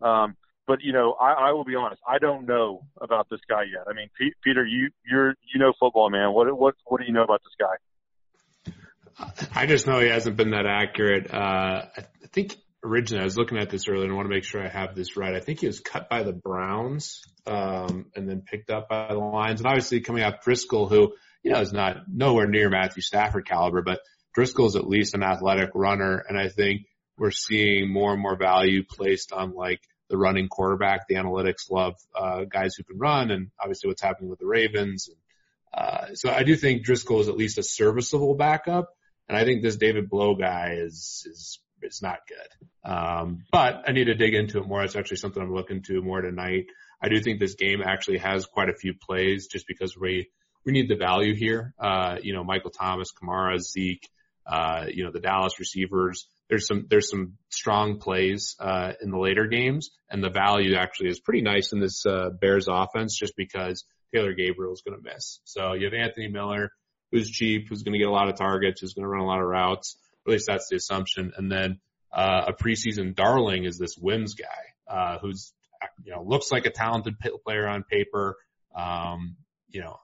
um, but you know, I, I will be honest, I don't know about this guy yet. I mean, P- Peter, you you're you know football, man. What what what do you know about this guy? I just know he hasn't been that accurate. Uh, I think originally I was looking at this earlier and I want to make sure I have this right. I think he was cut by the Browns, um, and then picked up by the Lions. And obviously coming out Driskel, who, you know, is not nowhere near Matthew Stafford caliber, but Driskel is at least an athletic runner. And I think we're seeing more and more value placed on like the running quarterback. The analytics love, uh, guys who can run and obviously what's happening with the Ravens. And, uh, so I do think Driskel is at least a serviceable backup. And I think this David Blough guy is, is it's not good. Um, but I need to dig into it more. It's actually something I'm looking to more tonight. I do think this game actually has quite a few plays just because we, we need the value here. Uh, you know, Michael Thomas, Kamara, Zeke, uh, you know, the Dallas receivers. There's some, there's some strong plays, uh, in the later games and the value actually is pretty nice in this, uh, Bears offense just because Taylor Gabriel is going to miss. So you have Anthony Miller, who's cheap, who's going to get a lot of targets, who's going to run a lot of routes. At least that's the assumption. And then uh, a preseason darling is this Wims guy, uh, who's you know looks like a talented player on paper. Um, you know,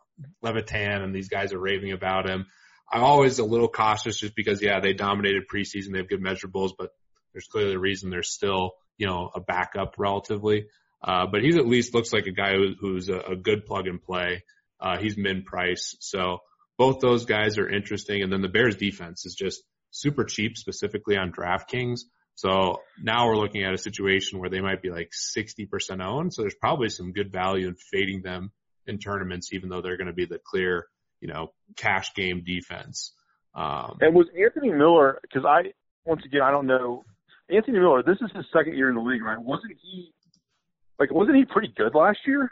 Levitan and these guys are raving about him. I'm always a little cautious just because yeah they dominated preseason, they have good measurables, but there's clearly a reason they're still you know a backup relatively. Uh, but he's at least looks like a guy who, who's a, a good plug and play. Uh, he's min price, so both those guys are interesting. And then the Bears defense is just super cheap specifically on DraftKings. So now we're looking at a situation where they might be like 60% owned. So there's probably some good value in fading them in tournaments, even though they're going to be the clear, you know, cash game defense. Um, and was Anthony Miller, cause I, once again, I don't know, Anthony Miller, this is his second year in the league, right? Wasn't he, like, wasn't he pretty good last year?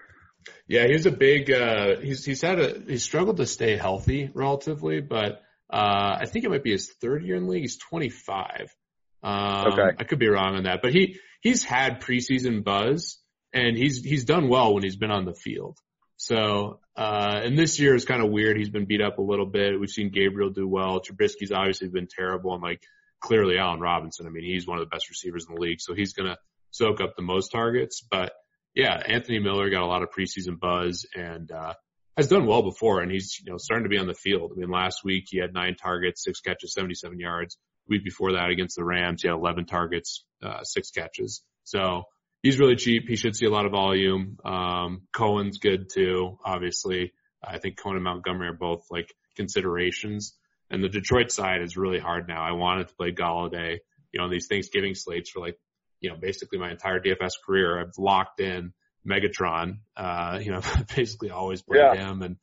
Yeah, he's a big, uh, he's, he's had a, he's struggled to stay healthy relatively, but uh, I think it might be his third year in the league. He's 25. Um, okay. I could be wrong on that, but he, he's had preseason buzz and he's, he's done well when he's been on the field. So, uh, and this year is kind of weird. He's been beat up a little bit. We've seen Gabriel do well. Trubisky's obviously been terrible and like clearly Allen Robinson. I mean, he's one of the best receivers in the league. So he's going to soak up the most targets, but yeah, Anthony Miller got a lot of preseason buzz and, uh, has done well before and he's, you know, starting to be on the field. I mean, last week he had nine targets, six catches, 77 yards. The week before that against the Rams, he had 11 targets, uh, six catches. So he's really cheap. He should see a lot of volume. Um, Cohen's good too, obviously. I think Cohen and Montgomery are both like considerations. And the Detroit side is really hard now. I wanted to play Golladay, you know, these Thanksgiving slates for like, you know, basically my entire DFS career. I've locked in Megatron. Uh, you know, basically always played yeah. him, and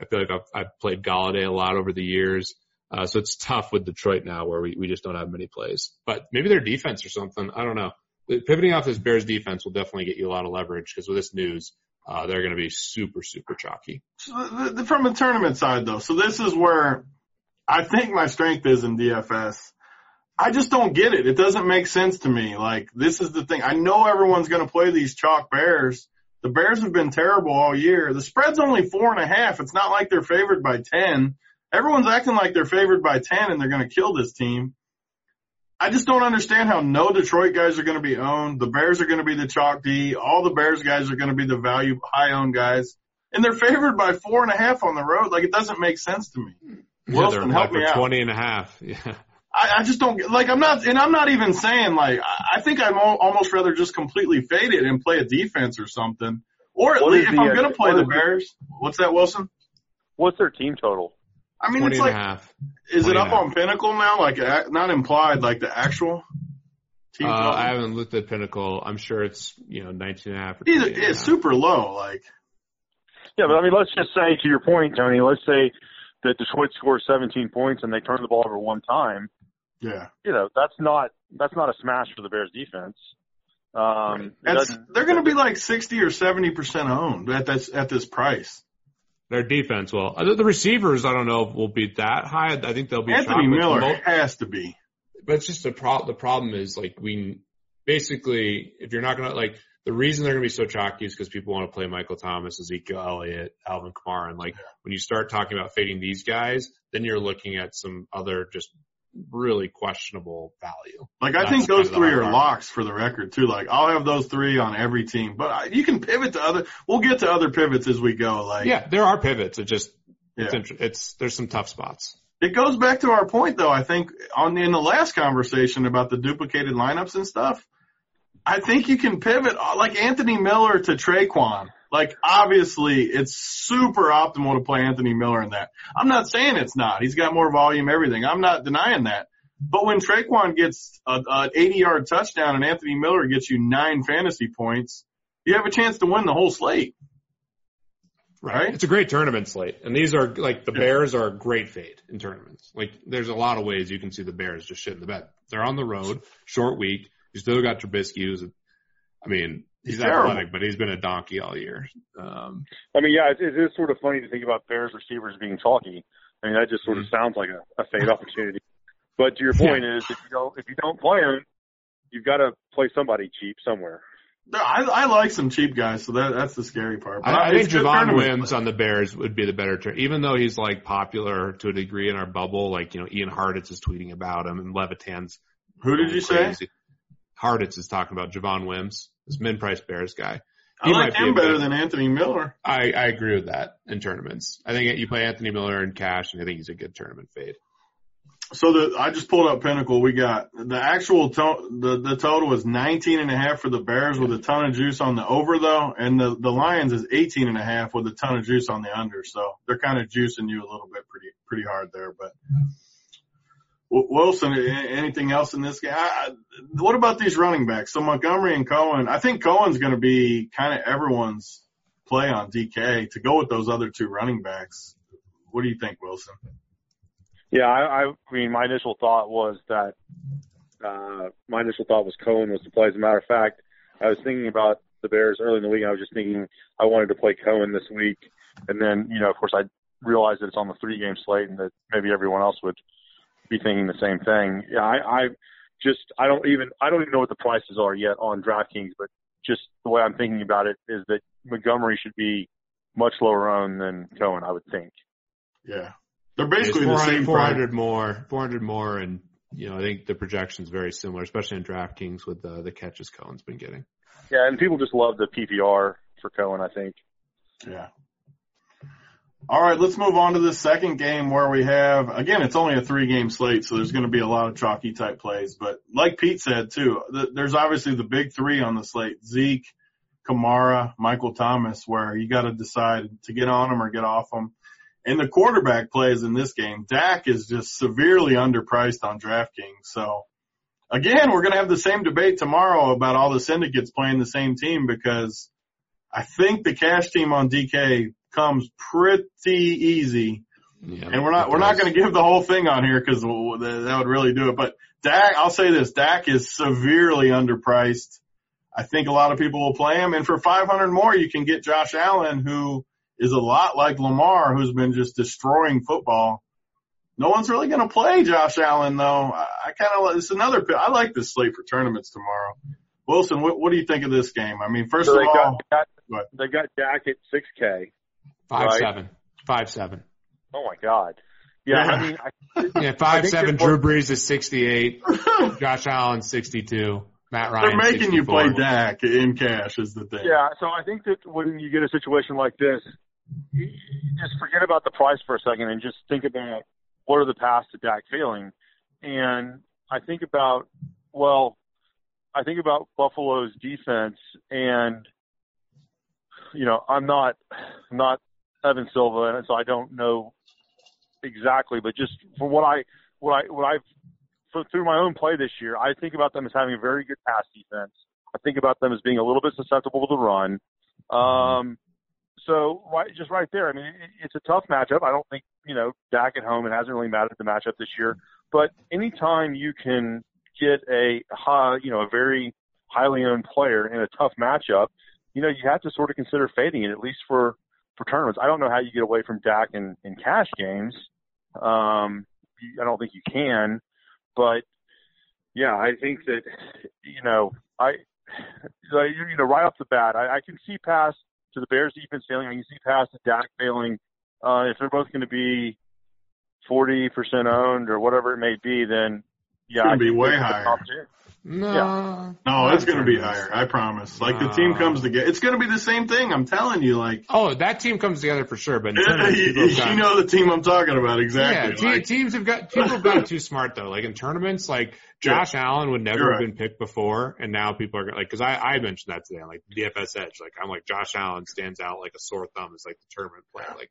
I feel like I've, I've played Golladay a lot over the years. Uh, so it's tough with Detroit now, where we we just don't have many plays. But maybe their defense or something. I don't know. Pivoting off this Bears defense will definitely get you a lot of leverage because with this news, uh, they're going to be super, super chalky. From the tournament side though, so this is where I think my strength is in DFS. I just don't get it. It doesn't make sense to me. Like this is the thing. I know everyone's going to play these chalk bears. The Bears have been terrible all year. The spread's only four and a half. It's not like they're favored by 10. Everyone's acting like they're favored by 10 and they're going to kill this team. I just don't understand how no Detroit guys are going to be owned. The Bears are going to be the chalk D. All the Bears guys are going to be the value high owned guys. And they're favored by four and a half on the road. Like it doesn't make sense to me. Wilson, yeah, help me out. 20 and a half. Yeah. I, I just don't get, like, I'm not, and I'm not even saying like, I I think I'd al- almost rather just completely fade it and play a defense or something. Or at What least if the, I'm uh, going to play what the is the- Bears, what's that, Wilson? What's their team total? I mean, 20 it's and like, a half. is it up half. on Pinnacle now? Like, not implied, like the actual team Uh. I haven't looked at Pinnacle. I'm sure it's, you know, 19 and a half or Either, 20 and it's half. super low. Like, Yeah, but I mean, let's just say to your point, Tony. Let's say that Detroit scores 17 points and they turn the ball over one time. yeah. You know, that's not that's not a smash for the Bears defense. Um, it they're going to be like 60 or 70% owned at this, at this price. Their defense will. uh, The receivers, I don't know if will be that high. I think they'll be Anthony Miller mo- has to be. but it's just the pro- the problem is like we basically if you're not gonna like the reason they're gonna be so chalky is because people want to play Michael Thomas, Ezekiel Elliott, Alvin Kamara, and like when you start talking about fading these guys, then you're looking at some other just really questionable value. Like I That's think those kind of the three are locks for the record too. Like I'll have those three on every team, but I, you can pivot to other. We'll get to other pivots as we go. Like Yeah, there are pivots. It just yeah. it's inter- it's there's some tough spots. It goes back to our point though. I think on the, in the last conversation about the duplicated lineups and stuff. I think you can pivot like Anthony Miller to Traquan. Like obviously it's super optimal to play Anthony Miller in that. I'm not saying it's not. He's got more volume, everything. I'm not denying that. But when Traquan gets a, a 80 yard touchdown and Anthony Miller gets you nine fantasy points, you have a chance to win the whole slate. Right? It's a great tournament slate. And these are like the Yeah. Bears are a great fade in tournaments. Like there's a lot of ways you can see the Bears just shit in the bed. They're on the road, short week. You still got Trubisky who's I mean, he's, He's terrible. athletic, but he's been a donkey all year. Um, I mean, yeah, it, it is sort of funny to think about Bears receivers being chalky. I mean, that just sort of sounds like a, a fade opportunity. But to your point is, if you don't if you don't play them, you've got to play somebody cheap somewhere. No, I, I like some cheap guys, so that, that's the scary part. But I, I it's think Javon tournament Wims on the Bears would be the better turn, even though he's like popular to a degree in our bubble. Like, you know, Ian Hartitz is tweeting about him and Levitan's. Who did you say? crazy. Hartitz is talking about Javon Wims, this min price Bears guy. I like be him a better than Anthony Miller. I, I agree with that in tournaments. I think you play Anthony Miller in cash, and I think he's a good tournament fade. So the I just pulled up Pinnacle. We got the actual to, the the total is 19 and a half for the Bears with a ton of juice on the over though, and the the Lions is 18 and a half with a ton of juice on the under. So they're kind of juicing you a little bit pretty pretty hard there. But Wilson, anything else in this game? I, what about these running backs? So Montgomery and Cohen. I think Cohen's going to be kind of everyone's play on DK to go with those other two running backs. What do you think, Wilson? Yeah, I, I mean, my initial thought was that uh, my initial thought was Cohen was the play. As a matter of fact, I was thinking about the Bears early in the week. And I was just thinking I wanted to play Cohen this week, and then you know, of course, I realized that it's on the three game slate, and that maybe everyone else would be thinking the same thing. Yeah, I, I just I don't even I don't even know what the prices are yet on DraftKings, but just the way I'm thinking about it is that Montgomery should be much lower owned than Cohen, I would think. Yeah. They're basically the 400, same price. 400 more, 400 more, and you know I think the projection's very similar, especially in DraftKings with the the catches Cohen's been getting. Yeah, and people just love the PPR for Cohen. I think. Yeah. All right, let's move on to the second game where we have, again, it's only a three game slate, so there's going to be a lot of chalky type plays. But like Pete said too, th- there's obviously the big three on the slate, Zeke, Kamara, Michael Thomas, where you got to decide to get on them or get off them. And the quarterback plays in this game, Dak is just severely underpriced on DraftKings. So again, we're going to have the same debate tomorrow about all the syndicates playing the same team because I think the cash team on DK comes pretty easy. Yeah, And we're not, we're not going to give the whole thing on here because that would really do it. But Dak, I'll say this, Dak is severely underpriced. I think a lot of people will play him. And for 500 more, you can get Josh Allen, who is a lot like Lamar, who's been just destroying football. No one's really going to play Josh Allen though. I, I kind of, it's another, I like this slate for tournaments tomorrow. Wilson, what, what do you think of this game? I mean, first So of they all, got, go they got Dak at 6K. Five Right. seven. Five seven. Oh my God. Yeah, Yeah. I mean, I, Yeah, five think seven. Drew Brees is sixty eight. Josh Allen sixty two. Matt Ryan. they're Ryan. making you play Dak in cash is the thing. yeah. So I think that when you get a situation like this, you- you just forget about the price for a second and just think about what are the paths to Dak failing. And I think about, well, I think about Buffalo's defense and, you know, I'm not, I'm not Evan Silva, and so I don't know exactly, but just from what I, what I, what I've, for, through my own play this year, I think about them as having a very good pass defense. I think about them as being a little bit susceptible to the run. Um, so right, just right there. I mean, it, it's a tough matchup. I don't think you know Dak at home. It hasn't really mattered the matchup this year. But anytime you can get a high, you know, a very highly owned player in a tough matchup, you know, you have to sort of consider fading it at least for for tournaments. I don't know how you get away from Dak in in cash games. Um, I don't think you can, but yeah, I think that you know I you know right off the bat I, I can see past to the Bears defense failing. I can see past to Dak failing. Uh, if they're both going to be 40% owned or whatever it may be, then yeah, gonna be way there's a higher. opportunity. No. No, it's going to be higher. I promise. Like the team comes together. It's going to be the same thing. I'm telling you. Like Oh, that team comes together for sure. But in you, tournaments, people have gotten- know the team I'm talking about exactly. Yeah, te- Like, teams have got people have gotten too smart though. Like in tournaments, like Josh Allen would never You're have right. been picked before, and now people are gonna- like because I I mentioned that today on like DFS Edge. Like I'm like Josh Allen stands out like a sore thumb as like the tournament player. Like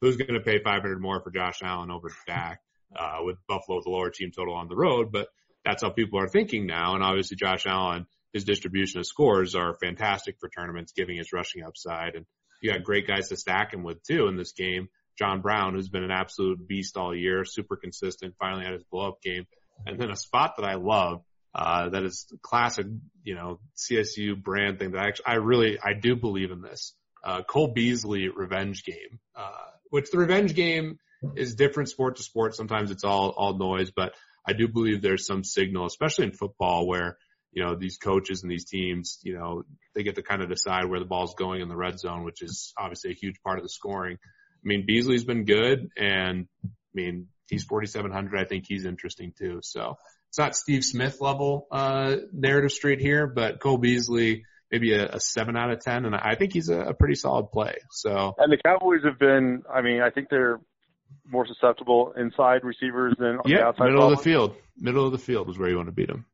who's going to pay 500 more for Josh Allen over Dak uh, with Buffalo the lower team total on the road? But that's how people are thinking now, and obviously Josh Allen. His distribution of scores are fantastic for tournaments, giving his rushing upside, and you got great guys to stack him with too in this game. John Brown, who's been an absolute beast all year, super consistent, finally had his blow up game. And then a spot that I love, uh, that is classic, you know, CSU brand thing that I actually, I really, I do believe in this. Uh, Cole Beasley revenge game, uh, which the revenge game is different sport to sport. Sometimes it's all, all noise, but I do believe there's some signal, especially in football where, you know, these coaches and these teams, you know, they get to kind of decide where the ball's going in the red zone, which is obviously a huge part of the scoring. I mean, Beasley's been good and I mean, he's 4,700. I think he's interesting too. So it's not Steve Smith level, uh, narrative street here, but Cole Beasley, maybe a, a seven out of 10. And I think he's a, a pretty solid play. So And the Cowboys have been. I mean, I think they're more susceptible inside receivers than on the yeah, outside. middle of the field, middle of the field is where you want to beat them.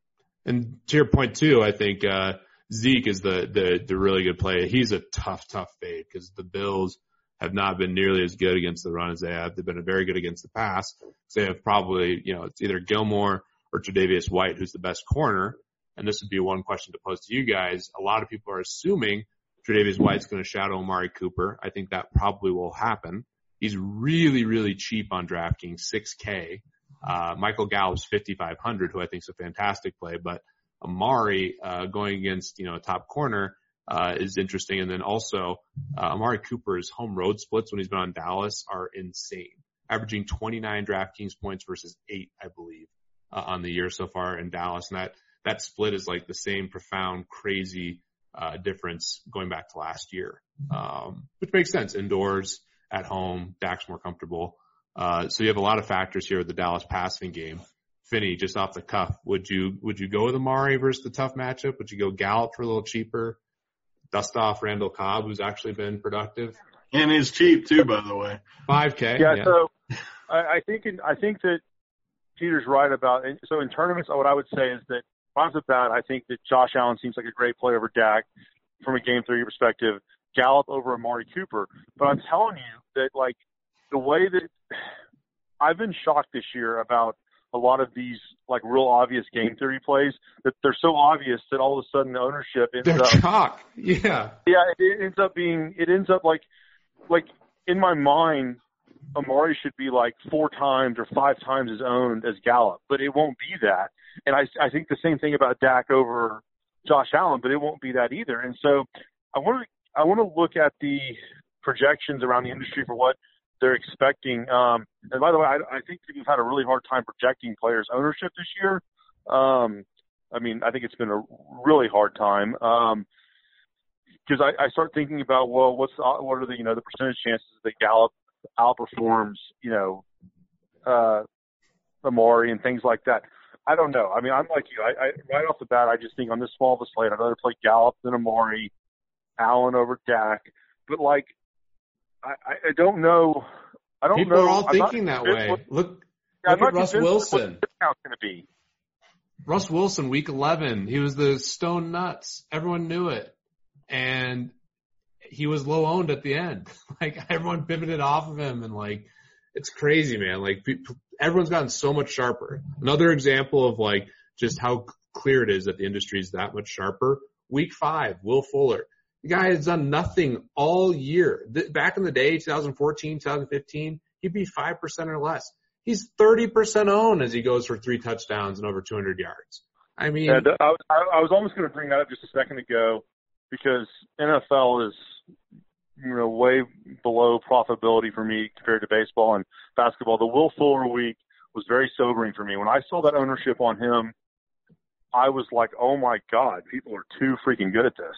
And to your point too, I think, uh, Zeke is the, the, the really good player. He's a tough, tough fade because the Bills have not been nearly as good against the run as they have. They've been very good against the pass. So they have probably, you know, it's either Gilmore or Tre'Davious White who's the best corner. And this would be one question to pose to you guys. A lot of people are assuming Tre'Davious White's going to shadow Amari Cooper. I think that probably will happen. He's really, really cheap on DraftKings, 6K. Uh, Michael Gallup's 5,500, who I think is a fantastic play, but Amari, uh, going against, you know, a top corner, uh, is interesting. And then also, uh, Amari Cooper's home road splits when he's been on Dallas are insane, averaging 29 DraftKings points versus eight, I believe, uh, on the year so far in Dallas. And that, that split is like the same profound, crazy, uh, difference going back to last year. Um, which makes sense indoors, at home, Dak's more comfortable. Uh, so you have a lot of factors here with the Dallas passing game. Finney, just off the cuff, would you would you go with Amari versus the tough matchup? Would you go Gallup for a little cheaper? Dust off Randall Cobb, who's actually been productive. and he's cheap too, by the way. Five K. Yeah, so I, I think in, I think that Peter's right about. and So in tournaments, what I would say is that off the bat, I think that Josh Allen seems like a great play over Dak from a game theory perspective. Gallup over Amari Cooper, but I'm telling you that like the way that I've been shocked this year about a lot of these like real obvious game theory plays that they're so obvious that all of a sudden the ownership ends they're up. Yeah. yeah, it, ends up being it ends up like like in my mind, Amari should be like four times or five times as owned as Gallup, but it won't be that. And I I think the same thing about Dak over Josh Allen, but it won't be that either. And so I to I want to look at the projections around the industry for what they're expecting. Um, and by the way, I, I think we've had a really hard time projecting players' ownership this year. Um, I mean, I think it's been a really hard time. Um, because I, I start thinking about well, what's what are the you know the percentage chances that Gallup outperforms you know uh, Amari and things like that. I don't know. I mean, I'm like you. I, I right off the bat, I just think on this small of a slate, I'd rather play Gallup than Amari, Allen over Dak. But like, I, I don't know. I don't People know. are all I'm thinking that way. convinced Look, What, look at Russ what Wilson. discount's going to be. Russ Wilson, week 11, he was the stone nuts. Everyone knew it. And he was low owned at the end. Like everyone pivoted off of him and like, it's crazy, man. Like everyone's gotten so much sharper. Another example of like just how clear it is that the industry is that much sharper. Week five, Will Fuller. The guy has done nothing all year. Back in the day, 2014, 2015, he'd be 5% or less. He's 30% owned as he goes for three touchdowns and over 200 yards. I mean, Yeah, uh, was- I, I was almost going to bring that up just a second ago because NFL is you know way below profitability for me compared to baseball and basketball. The Will Fuller week was very sobering for me. When I saw that ownership on him, I was like, "Oh my god, people are too freaking good at this."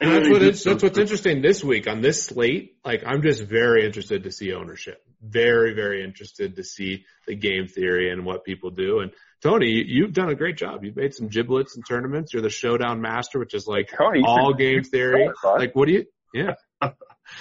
And that's what it's, that's what's interesting this week on this slate. Like I'm just very interested to see ownership. Very, very interested to see the game theory and what people do. And Tony, you, you've done a great job. You've made some giblets and tournaments. You're the showdown master, which is like Tony, all game theory. it. Like what do you? Yeah.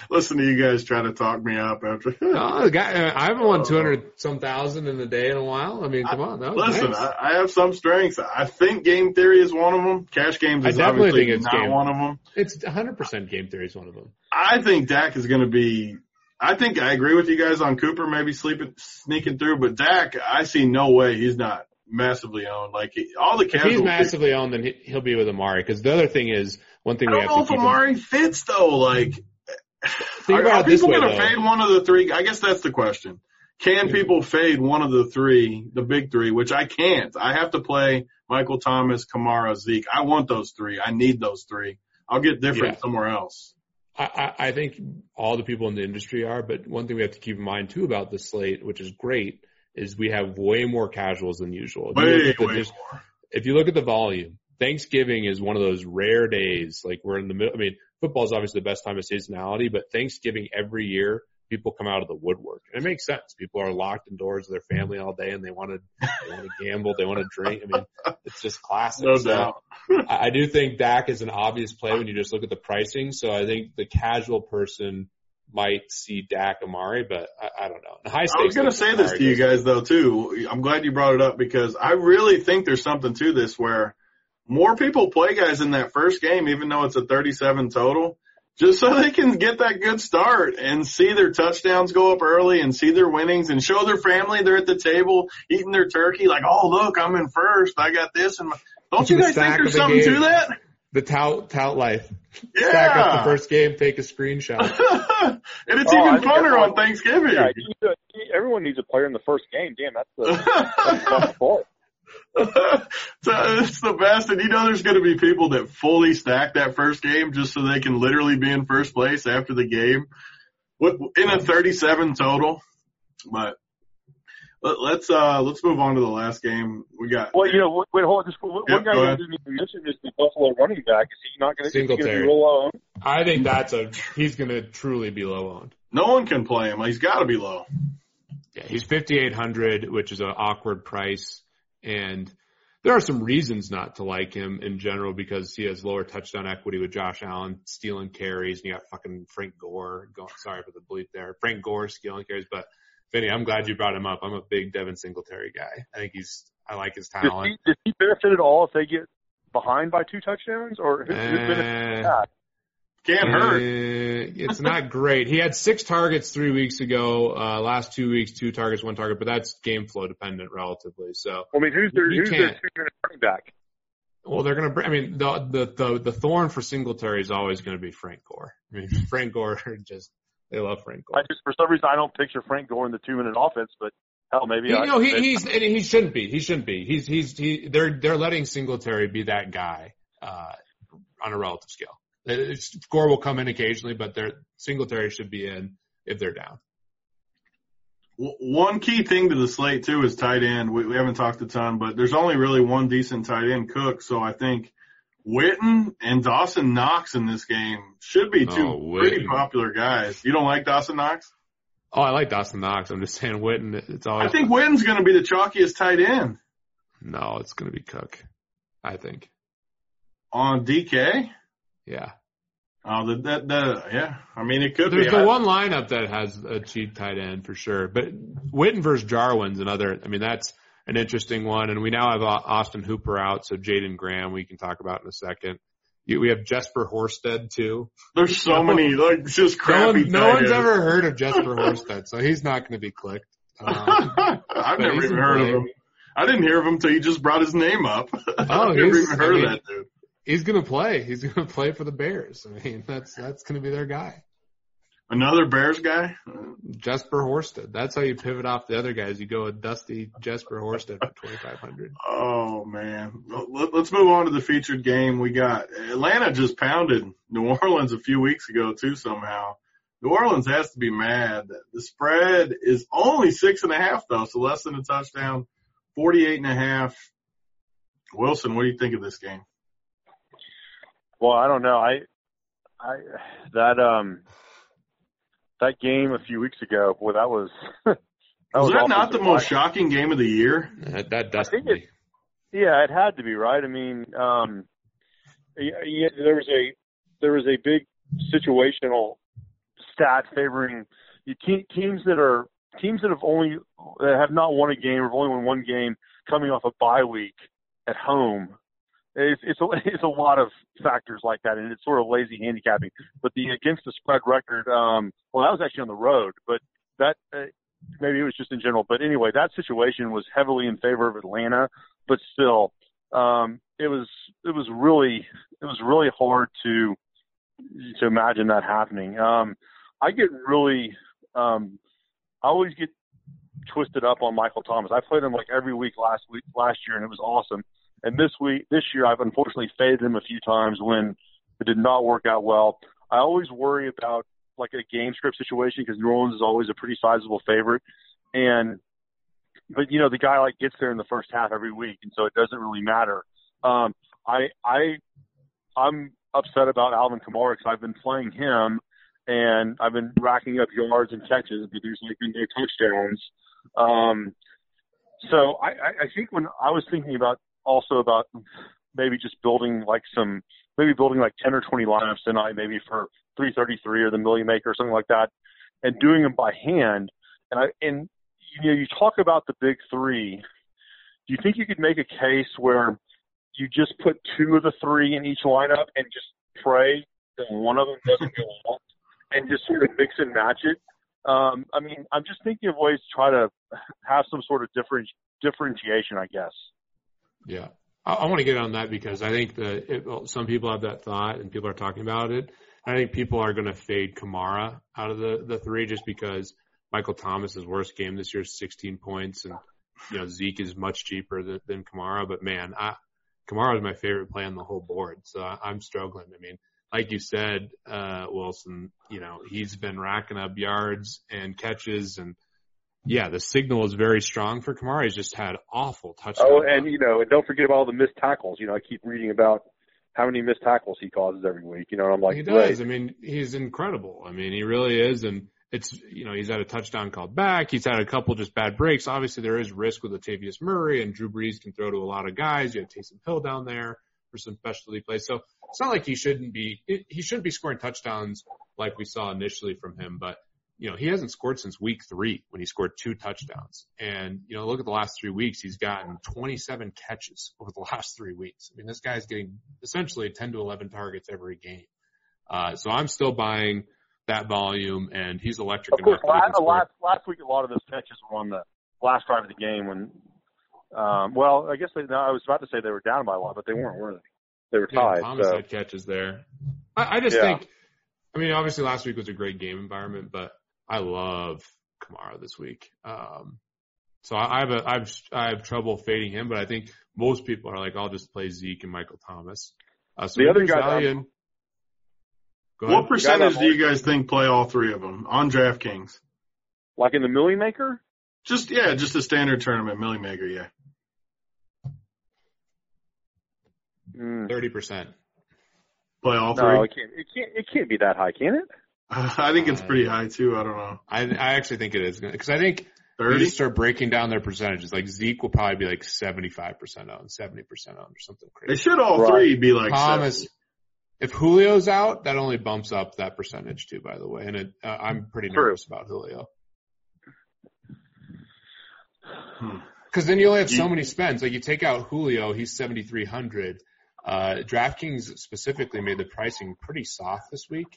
Listen to you guys try to talk me up after. The guy, I haven't won 200 some thousand in a day in a while. I mean, come on. That was Listen, nice. I, I have some strengths. I think game theory is one of them. Cash games is definitely obviously think it's not game. one of them. It's 100% game theory is one of them. I think Dak is going to be. I think I agree with you guys on Cooper maybe sleeping, sneaking through, but Dak, I see no way he's not massively owned. Like he- all the If casual. he's massively owned, then he- he'll be with Amari. Because the other thing is, one thing I we don't have know to if keep in- Amari fits though. Like, Think are, are people going to fade one of the three? I guess that's the question. Can people fade one of the three, the big three, which I can't. I have to play Michael Thomas, Kamara, Zeke. I want those three. I need those three. I'll get different Yeah. somewhere else. I, I I think all the people in the industry are, but one thing we have to keep in mind too about the slate, which is great, is we have way more casuals than usual. If you Way, the- more. if you look at the volume, Thanksgiving is one of those rare days. Like we're in the middle. I mean, football is obviously the best time of seasonality, but Thanksgiving every year, people come out of the woodwork, and it makes sense. People are locked indoors with their family all day, and they want to they want to gamble, they want to drink. I mean, it's just classic. No So, doubt. I I do think Dak is an obvious play when you just look at the pricing. So I think the casual person might see Dak Amari, but I, I don't know. The high stakes. I was going to say this to you guys though too. I'm glad you brought it up because I really think there's something to this where more people play guys in that first game, even though it's a 37 total, just so they can get that good start and see their touchdowns go up early and see their winnings and show their family they're at the table eating their turkey. Like, oh look, I'm in first. I got this. And my... don't you The guys think there's the something to that? The tout tout life. Yeah. Stack up the first game, take a screenshot. and it's Oh, even think funner on Thanksgiving. Yeah, you uh, need to, everyone needs a player in the first game. Damn, that's the that's the tough part. so it's the best, and you know there's going to be people that fully stack that first game just so they can literally be in first place after the game, What in a 37 total. But let, let's uh let's move on to the last game we got. Well, you know, wait, hold on. Just one Yep, guy go you didn't even mention is the Buffalo running back. Is he not going to? Is he going to be Singletary. real low? I think that's a he's going to truly be low owned. no one can play him. He's got to be low. Yeah, he's 5800, which is an awkward price and there are some reasons not to like him in general because he has lower touchdown equity with Josh Allen stealing carries and you got fucking Frank Gore going, sorry for the bleep there. Frank Gore stealing carries, but Finney, I'm glad you brought him up. I'm a big Devin Singletary guy. I think he's, I like his Does talent. he, does he benefit at all if they get behind by two touchdowns, or who, who benefits Eh, from that? Can't hurt. Uh, it's not great. He had six targets three weeks ago. Uh, last two weeks, two targets, one target, but that's game flow dependent relatively. So, I mean, who's their who's their can't. two unit running back? well, they're going to, I mean, the, the, the, the thorn for Singletary is always going to be Frank Gore. I mean, Frank Gore just, they love Frank I just for some reason I don't picture Frank Gore in the two minute offense, but Hell, maybe You I, know, he, he's and he shouldn't be. He shouldn't be. He's he's he. They're they're letting Singletary be that guy uh, on a relative scale. It's, score will come in occasionally, but their Singletary should be in if they're down. One key thing to the slate too is tight end. We, we haven't talked a ton, but there's only really one decent tight end, Cook. So I think Witten and Dawson Knox in this game should be two Oh, pretty popular guys. You don't like Dawson Knox? Oh, I like Dawson Knox. I'm just saying Witten. It's always I think Witten's going to be the chalkiest tight end no. It's going to be Cook. I think. on DK. Yeah. Oh, the, that, the, yeah. I mean, it could There's be. the I- one lineup that has a cheap tight end for sure, but Witten versus Jarwin's another. I mean, that's an interesting one, and we now have Austin Hooper out, so Jaeden Graham we can talk about in a second. You- We have Jesper Horsted too. There's so many, like, just No, one, no one's ever heard of Jesper Horsted, so he's not going to be clicked. Um, I've never even heard of him. I didn't hear of him until you just brought his name up. I've never even I heard mean- of that dude. He's going to play. He's going to play for the Bears. I mean, that's that's going to be their guy. Another Bears guy? Jesper Horsted. That's how you pivot off the other guys. You go with Dusty Jesper Horsted for 2,500. Oh man. Let's move on to the featured game. We got Atlanta just pounded New Orleans a few weeks ago too somehow. New Orleans has to be mad. The spread is only six and a half though, so less than a touchdown. Forty-eight and a half. Wilson, what do you think of this game? Well, I don't know. I, I that um, that game a few weeks ago. Boy, that was. that Was that not the most watch. shocking game of the year? That, that Dusty. think it- Yeah, it had to be right. I mean, um, yeah, yeah, there was a there was a big situational stat favoring the te- teams that are teams that have only that have not won a game or have only won one game coming off a bye week at home. It's it's a, it's a lot of factors like that, and it's sort of lazy handicapping. But the against the spread record, um, well, that was actually on the road, but that uh, maybe it was just in general. But anyway, that situation was heavily in favor of Atlanta, but still, um, it was it was really it was really hard to to imagine that happening. Um, I get really um, I always get twisted up on Michael Thomas. I played him like every week last week last year, and it was awesome. And this week, this year, I've unfortunately faded him a few times when it did not work out well. I always worry about like a game script situation because New Orleans is always a pretty sizable favorite, and but you know the guy like gets there in the first half every week, and so it doesn't really matter. Um, I I I'm upset about Alvin Kamara because I've been playing him, and I've been racking up yards and catches, but there's like been no touchdowns. Um, so I, I I think when I was thinking about also about maybe just building like some maybe building like 10 or 20 lineups tonight, maybe for 333 or the Million Maker or something like that, and doing them by hand. And I and you know you talk about the big three. Do you think you could make a case where you just put two of the three in each lineup and just pray that one of them doesn't go off, and just sort of mix and match it? Um, I mean, I'm just thinking of ways to try to have some sort of different differentiation, I guess. Yeah. I, I want to get on that because I think that some people have that thought and people are talking about it. I think people are going to fade Kamara out of the, the three just because Michael Thomas's worst game this year is 16 points and, you know, Zeke is much cheaper than, than Kamara, but man, I, Kamara is my favorite play on the whole board. So I, I'm struggling. I mean, like you said, uh, Wilson, you know, he's been racking up yards and catches and yeah, the signal is very strong for Kamara. He's just had awful touchdowns. Oh, and you know, and don't forget about all the missed tackles. You know, I keep reading about how many missed tackles he causes every week. You know, and I'm like, he does. I mean, he's incredible. I mean, he really is. And it's, you know, he's had a touchdown called back. He's had a couple just bad breaks. Obviously, there is risk with Latavius Murray and Drew Brees can throw to a lot of guys. You have Taysom Hill down there for some specialty plays. So it's not like he shouldn't be, he shouldn't be scoring touchdowns like we saw initially from him, but you know, he hasn't scored since week three when he scored two touchdowns. And, you know, look at the last three weeks. He's gotten 27 catches over the last three weeks. I mean, this guy's getting essentially 10 to 11 targets every game. Uh, so I'm still buying that volume and he's electric Of course, enough. that he last, last last week a lot of those catches were on the last drive of the game when. Um, well, I guess they. No, I was about to say they were down by a lot, but they weren't, were they? They were Yeah, tied. Thomas so had catches there. I, I just Yeah. think, I mean, obviously last week was a great game environment, but I love Kamara this week. Um, So I I have a I have I have trouble fading him, but I think most people are like, I'll just play Zeke and Michael Thomas. Uh, so The other there's guy value in- Go. What percentage do you guys think play all three of them on DraftKings? Like in the Millie Maker? Just yeah, just a standard tournament Millie Maker. Yeah, Mm, Thirty percent. play all no, three. it can't. It can't. It can't be that high, can it? I think it's pretty high too. I don't know. I I actually think it is because I think you Thirty. just start breaking down their percentages. Like Zeke will probably be like seventy five percent owned, seventy percent owned, or something crazy. They should all Right. three be like Thomas, 70. if Julio's out, that only bumps up that percentage too. By the way, and it, uh, I'm pretty True. nervous about Julio Hmm. because then you only have so many spends. Like you take out Julio, he's seventy three hundred. Uh, DraftKings specifically made the pricing pretty soft this week.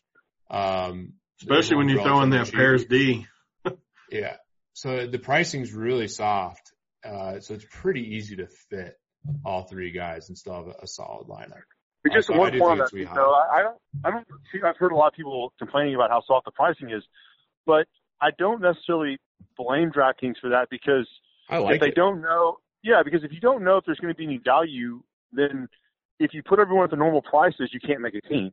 Um, Especially when you throw in that relatively pairs. D. Yeah. So the pricing's really soft. Uh, so it's pretty easy to fit all three guys and still have a, a solid lineup. But Uh, just so I one do point on think that, it's gonna be too, though. I, I don't. I don't see. I've heard a lot of people complaining about how soft the pricing is, but I don't necessarily blame DraftKings for that because I like if they it. don't know, yeah, because if you don't know if there's going to be any value, then if you put everyone at the normal prices, you can't make a team.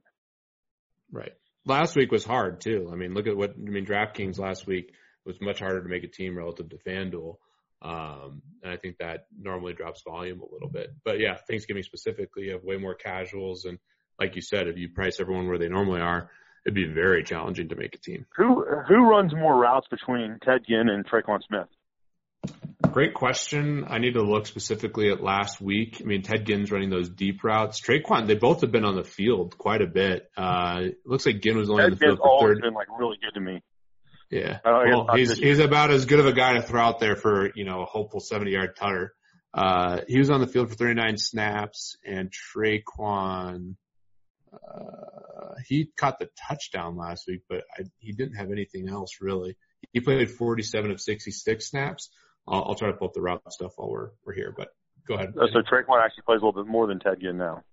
Right. Last week was hard too. I mean, look at what I mean. DraftKings last week was much harder to make a team relative to FanDuel, um, and I think that normally drops volume a little bit. But yeah, Thanksgiving specifically, you have way more casuals, and like you said, if you price everyone where they normally are, it'd be very challenging to make a team. Who who runs more routes between Ted Ginn and Tre'Quan Smith? Great question. I need to look specifically at last week. I mean, Ted Ginn's running those deep routes. Tre'Quan, they both have been on the field quite a bit. Uh, it looks like Ginn was only on the field for third. been like really good to me. Yeah. I don't- I guess Well, he's he's about as good of a guy to throw out there for you know a hopeful seventy yard tutter. Uh, he was on the field for 39 snaps, and Tre'Quan, uh, he caught the touchdown last week, but I, he didn't have anything else really. He played 47 of 66 snaps. I'll, I'll try to pull up the route stuff while we're we're here, but go ahead. Uh, So Tre'Quan actually plays a little bit more than Ted Ginn now.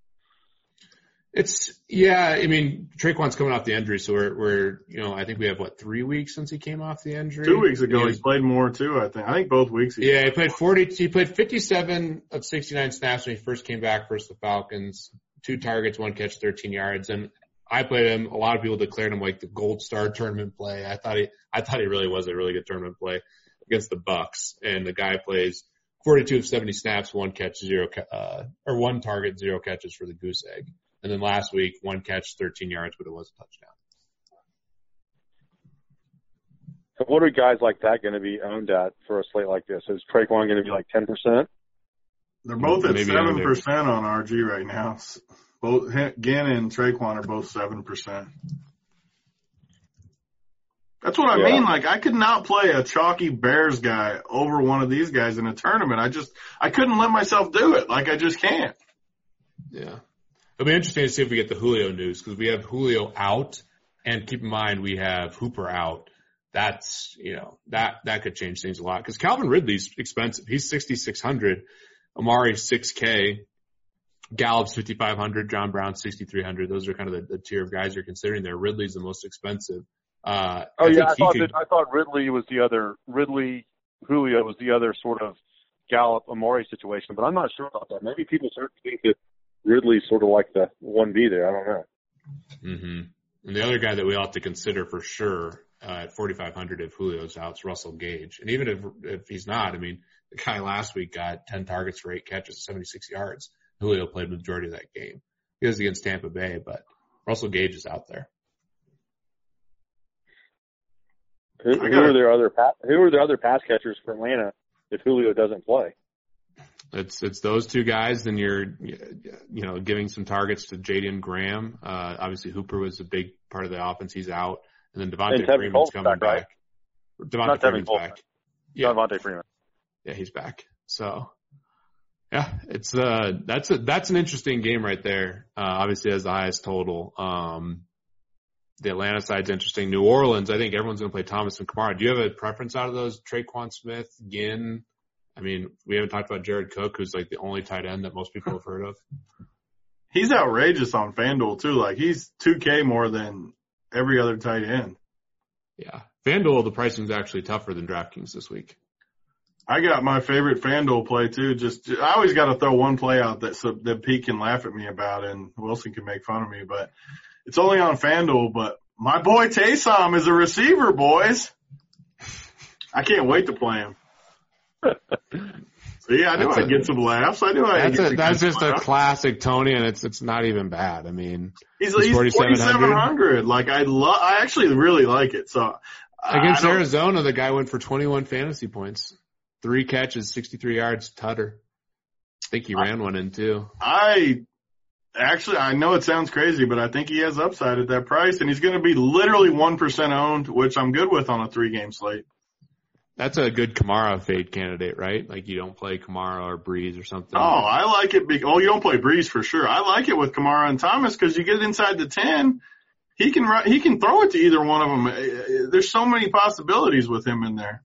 It's yeah. I mean, Tre'Quan's coming off the injury, so we're we're you know I think we have what three weeks since he came off the injury. Two weeks ago, He he played more too. I think. I think both weeks. He, Yeah, he played 40, he played 57 of 69 snaps when he first came back versus the Falcons. Two targets, one catch, 13 yards. And I played him. A lot of people declared him like the gold star tournament play. I thought he, I thought he really was a really good tournament play against the Bucks. And the guy plays 42 of 70 snaps, one catch, zero, uh, or one target, zero catches for the goose egg. And then last week, one catch, 13 yards, but it was a touchdown. So what are guys like that going to be owned at for a slate like this? Is Tre'Quan going to be like ten percent? They're both at seven percent on RG right now. Both Ginn and Tre'Quan are both seven percent. That's what I Yeah. mean. Like I could not play a chalky Bears guy over one of these guys in a tournament. I just I couldn't let myself do it. Like I just can't. Yeah. It'll be interesting to see if we get the Julio news because we have Julio out and keep in mind we have Hooper out. That's, you know, that, that could change things a lot because Calvin Ridley's expensive. He's 6,600. Amari 6K. Gallup's 5,500. John Brown 6,300. Those are kind of the, the tier of guys you're considering there. Ridley's the most expensive. Uh, Oh yeah, I thought could- that I thought Ridley was the other Ridley Julio was the other sort of Gallup Amari situation, but I'm not sure about that. Maybe people start to think that Ridley's sort of like the one B there. I don't know. Mm-hmm. And the other guy that we ought to consider for sure uh, at 4,500 if Julio's out is Russell Gage. And even if if he's not, I mean, the guy last week got 10 targets for eight catches, 76 yards. Julio played the majority of that game. He was against Tampa Bay, but Russell Gage is out there. Who, who are their other pa- who are their other pass catchers for Atlanta if Julio doesn't play? It's it's those two guys. Then you're you know giving some targets to Jaeden Graham. Uh, obviously Hooper was a big part of the offense. He's out, and then Devonta And Freeman's Cole's coming back, right? back. Devonta Not Freeman's back. Yeah. Devonta Freeman. yeah, he's back. So, yeah, it's uh that's a that's an interesting game right there. Uh, obviously has the highest total. Um, the Atlanta side's interesting. New Orleans, I think everyone's going to play Thomas and Kamara. Do you have a preference out of those? Tre'Quan Smith, Ginn. I mean, we haven't talked about Jared Cook, who's like the only tight end that most people have heard of. He's outrageous on FanDuel too. Like he's two K more than every other tight end. Yeah, FanDuel, the pricing's actually tougher than DraftKings this week. I got my favorite FanDuel play too. Just I always got to throw one play out that so that Pete can laugh at me about, and Wilson can make fun of me. But it's only on FanDuel. But my boy Taysom is a receiver, boys. I can't wait to play him. So yeah, I knew That's I'd a- get some laughs. I knew I'd That's get a, that's just a laughs. classic Tony, and it's it's not even bad. I mean, He's, he's he's 4,700. 4,700. Like I love, I actually really like it. So against I Arizona, the guy went for 21 fantasy points, three catches, 63 yards, tutter. I think he ran one in too. I actually, I know it sounds crazy, but I think he has upside at that price, and he's going to be literally one percent owned, which I'm good with on a three game slate. That's a good Kamara fade candidate, right? Like you don't play Kamara or Brees or something. Oh, I like it. Be- oh, you don't play Brees for sure. I like it with Kamara and Thomas because you get inside the ten. He can he can throw it to either one of them. Uh, There's so many possibilities with him in there.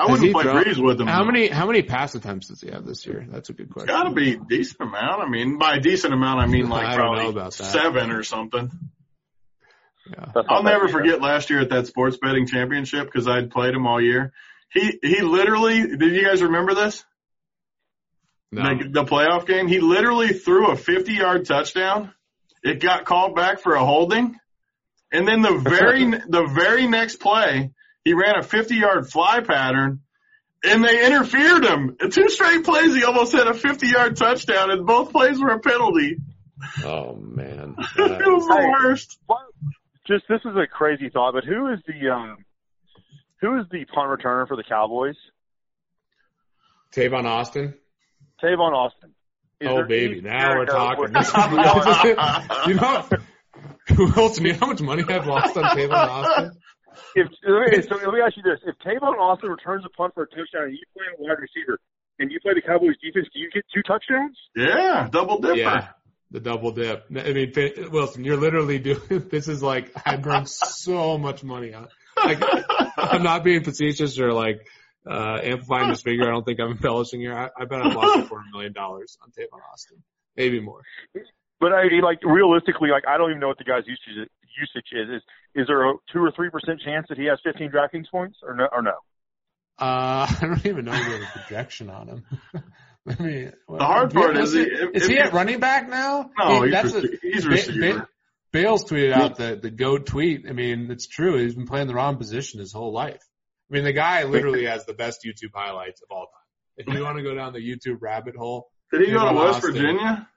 I Has wouldn't play thrown- Brees with him. How though. many how many pass attempts does he have this year? That's a good question. Got to be a decent amount. I mean, by a decent amount, I mean like I probably about seven or something. Yeah. I'll never either. forget last year at that sports betting championship because I'd played him all year. He he literally did you guys remember this? No. The, the playoff game. He literally threw a 50 yard touchdown. It got called back for a holding, and then the very the very next play, he ran a 50 yard fly pattern, and they interfered him. In two straight plays, he almost had a 50 yard touchdown, and both plays were a penalty. Oh man. it was the worst. Just this is a crazy thought, but who is the um, who is the punt returner for the Cowboys? Tavon Austin. Tavon Austin. Is oh baby, now we're talking. you know, Wilson, you know how much money I've lost on Tavon Austin? If let me, so let me ask you this: If Tavon Austin returns a punt for a touchdown and you play a wide receiver and you play the Cowboys defense, do you get two touchdowns? Yeah, double dipper. Yeah, the double dip. I mean, Fa- Wilson, you're literally doing. This is like I burned so much money on. Like, I'm not being facetious or like uh amplifying this figure. I don't think I'm embellishing here. I, I bet I've lost a million dollars on Tavon Austin, maybe more. But I mean, like realistically, like I don't even know what the guy's usage usage is. Is is there a two or three percent chance that he has 15 DraftKings points or no? Or no? Uh, I don't even know if we have a projection on him. Let me. The hard part is, he, if- is if he you- at running back now? No, He- he's, that's rece- he's Ba- receiver. Ba- Bales tweeted out the the goat tweet. I mean, it's true. He's been playing the wrong position his whole life. I mean, the guy literally has the best YouTube highlights of all time. If you want to go down the YouTube rabbit hole, Did he go to West Austin. Virginia?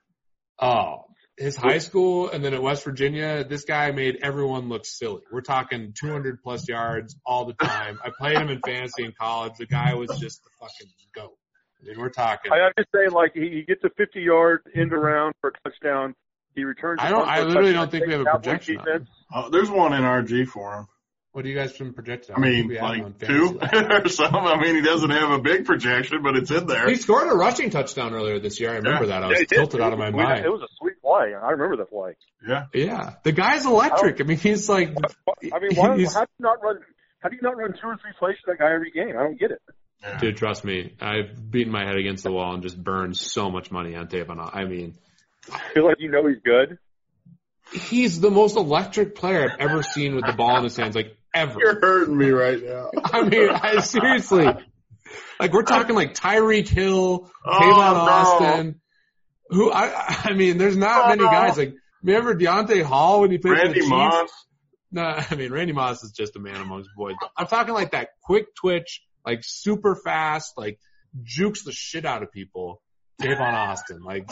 oh, his high school and then at West Virginia, this guy made everyone look silly. We're talking 200 plus yards all the time. I played him in fantasy in college. The guy was just the fucking goat. I mean, we're talking. I, I'm just saying, like he, he gets a 50 yard end around for a touchdown. He returns. a I don't- I literally don't think we have a projection on. Oh, there's one in RG for him. What do you guys been projected? I mean, We have him on like two or something. I mean, he doesn't have a big projection, but it's in there. He scored a rushing touchdown earlier this year. I remember that. I was Yeah, he did. tilted out of my It was- mind. It was a sweet play. I remember the play. Yeah. Yeah, the guy's electric. I mean, he's like, I mean, why, He's- how do you not run? How do you not run two or three plays for that guy every game? I don't get it. yeah. dude, trust me, I've beaten my head against the wall and just burned so much money on Tavon. I mean, I feel like you know he's good. he's the most electric player I've ever seen with the ball in his hands, like ever. You're hurting me right now. I mean, I seriously, like we're talking like Tyreek Hill, Oh, Tavon no. Austin. Who I, I mean, there's not Oh, many guys like. Remember Dante Hall when he played the Randy Chiefs? Moss. No, I mean Randy Moss is just a man amongst boys. I'm talking like that quick twitch, like super fast, like jukes the shit out of people. Tavon Austin, like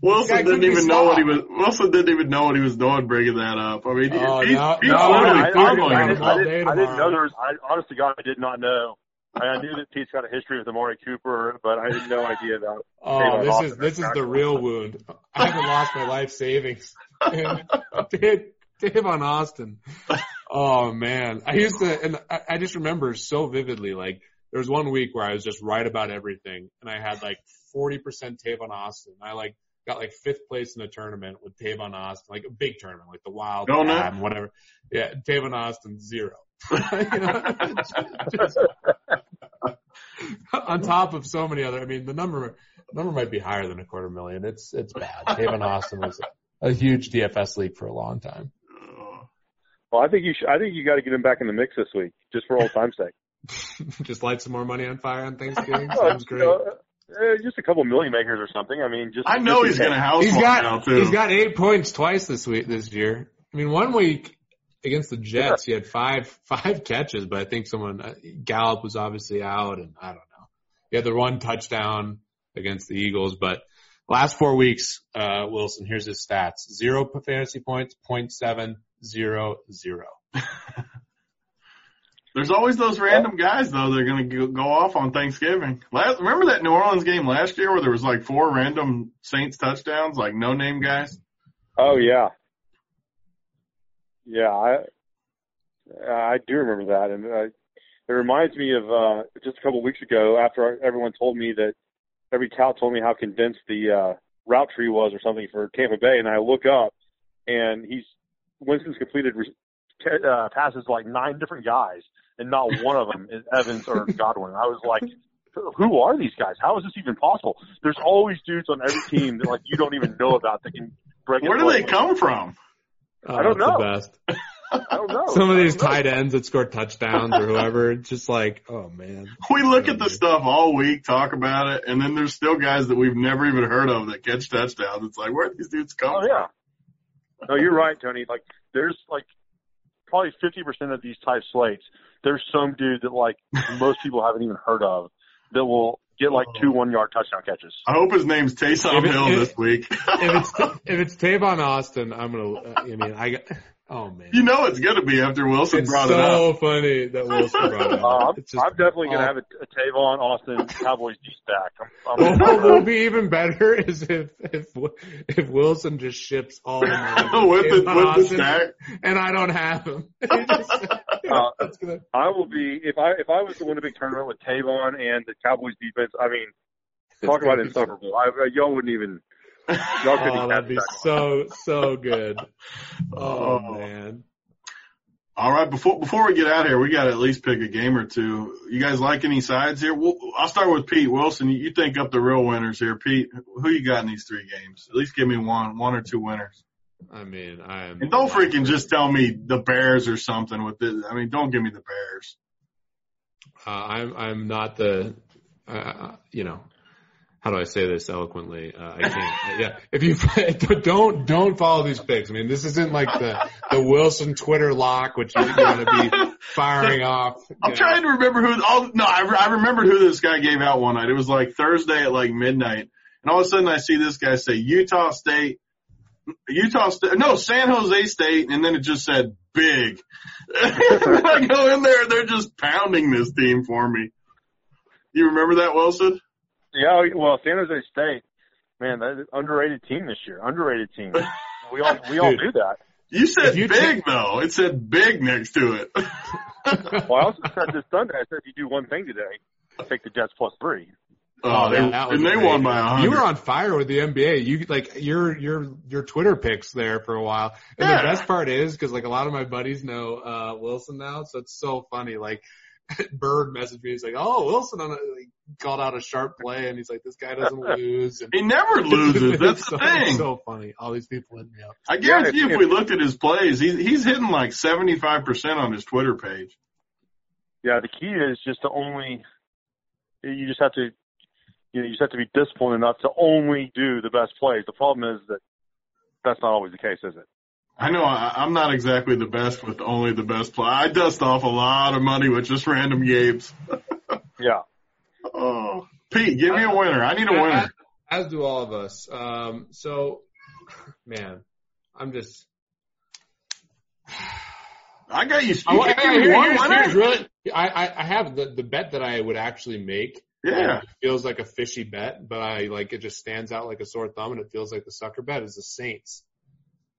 Wilson didn't even know what he was. Wilson didn't even know what he was doing bringing that up. I mean, Oh, he, now- he's now literally we're I, I, I, him didn't, I, didn't, I didn't know there was. I, honest to God, I did not know. I, I knew that Pete's got a history with Amari Cooper, but I had no idea about. oh, Tavon this is this is the real wound. I haven't lost my life savings. And Dave- Tavon Austin. Oh man, I used to, and I, I just remember so vividly. Like there was one week where I was just right about everything, and I had like 40% Tavon Austin. I like got like fifth place in a tournament with Tavon Austin, like a big tournament, like the Wild, Donut? Cab and whatever. Yeah, Tavon Austin zero. You know, just- on top of so many other. I mean, the number number might be higher than a quarter million. It's it's bad. Tavon Austin was a huge DFS league for a long time. Oh. Well, I think you should. I think you got to get him back in the mix this week, just for old time's sake. just light some more money on fire on Thanksgiving. Oh, Sounds great. Know, uh, just a couple million makers or something. I mean, just I know just he's going to house He's one got now too. he's got eight points twice this week this year. I mean, one week against the Jets, he had five five catches, but I think someone uh, Gallup was obviously out, and I don't know. He had the one touchdown against the Eagles, but last four weeks, uh, Wilson, here's his stats: zero fantasy points, point seven, zero, zero. There's always those random guys though that are going to go off on Thanksgiving. Last, remember that New Orleans game last year where there was like four random Saints touchdowns, like no name guys. Oh yeah, yeah. I I do remember that, and uh, it reminds me of uh, just a couple of weeks ago after everyone told me that every cow told me how condensed the uh, route tree was or something for Tampa Bay, and I look up and he's Winston's completed re- uh, passes like nine different guys, and not one of them is Evans or Godwin. I was like. Who are these guys? How is this even possible? There's always dudes on every team that like you don't even know about that can break. Where do they come from? Oh, I don't that's know. The best. I don't know. Some of these don't know. tight ends that score touchdowns or whoever, it's just like, oh man. We look at the stuff all week, talk about it, and then there's still guys that we've never even heard of that catch touchdowns. It's like, where do these dudes come Oh yeah. No, you're right, Tony. Like, there's like probably 50% of these type slates. There's some dude that like most people haven't even heard of that will get like two oh. one yard touchdown catches. I hope his name's Taysom If it- Hill if- this week. If it's if it's Tavon Austin, I'm gonna. I mean, I got. Oh man. you know it's going to be after Wilson It's brought it up. so funny that Wilson brought it Uh, up. I'm, just I'm definitely going to all- have a, a Tavon Austin Cowboys D stack. I'm, What I'm, will be even better is if if if Wilson just ships all the money with the, Tavon with the stack. and I don't have him. Just- Uh, that's gonna, I will be if I if I was to win a big tournament with Tavon and the Cowboys defense. I mean, talk about insufferable. I, uh, y'all wouldn't even. Y'all couldn't Oh, that'd be so so good. Oh, Oh. man. All right, before before we get out of here, we got to at least pick a game or two. You guys like any sides here? Well, I'll start with Pete Wilson. You think up the real winners here, Pete. Who you got in these three games? At least give me one, one or two winners. I mean, I am. And don't freaking just tell me the Bears or something with this. I mean, don't give me the Bears. Uh, I'm I'm not the, uh, you know, how do I say this eloquently? Uh, I can't. yeah, if you don't don't follow these picks. I mean, this isn't like the the Wilson Twitter lock, which you're going to be firing off. I'm Yeah. trying to remember who. Oh no, I, re- I remembered who this guy gave out one night. It was like Thursday at like midnight, and all of a sudden I see this guy say Utah State, Utah State, no San Jose State, and then it just said big. I go in there, and they're just pounding this team for me. You remember that, Wilson? Yeah, well, San Jose State, man, that is underrated team this year. Underrated team. We all we all do that. You said you big take- though. It said big next to it. Well, I also said this Sunday. I said if you do one thing today, I'll take the Jets plus three. oh, they, that was and they amazing. won by hundred. You were on fire with the NBA. You like your your your Twitter picks there for a while. And Yeah. the best part is because like a lot of my buddies know uh Wilson now, so it's so funny. Like Bird messaged me. He's like, "Oh, Wilson on a, like, called out a sharp play, and he's like, this guy doesn't lose." And He never loses. That's It's the so, thing. So funny. All these people hit me up. I guarantee Yeah, if, if- we looked at his plays, he's he's hitting like seventy five percent on his Twitter page. Yeah, the key is just to only. You just have to. You know, you just have to be disciplined enough to only do the best plays. The problem is that that's not always the case, is it? I know I, I'm not exactly the best with only the best play. I dust off a lot of money with just random games. Yeah. Oh, Pete, give me a winner. I need a winner. As, as do all of us. Um, so, man, I'm just. I got you. I, you I, can't give me here- here's, winner? here's really, I, I, I have the, the bet that I would actually make. Yeah. It feels like a fishy bet, but I like it just stands out like a sore thumb and it feels like the sucker bet is the Saints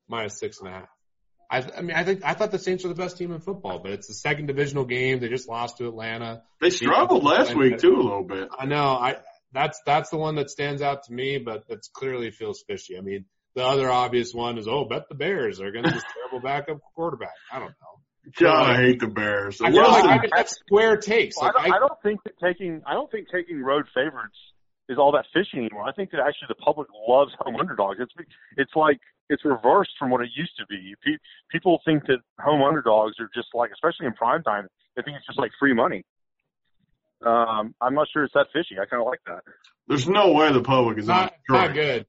minus six and a half. I, I mean, I think, I thought the Saints were the best team in football, but it's the second divisional game. They just lost to Atlanta. They struggled last week too a little bit. I know. I, that's, that's the one that stands out to me, but that's clearly feels fishy. I mean, the other obvious one is, oh, bet the Bears are going to this terrible backup quarterback. I don't know. God, I hate the Bears. I feel like I could have square takes. Well, Like, I, don't, I don't think that taking I don't think taking road favorites is all that fishy anymore. I think that actually the public loves home underdogs. It's it's like it's reversed from what it used to be. Pe- People think that home underdogs are just like, especially in prime time, they think it's just like free money. Um, I'm not sure it's that fishy. I kind of like that. There's no way the public is Not, not good.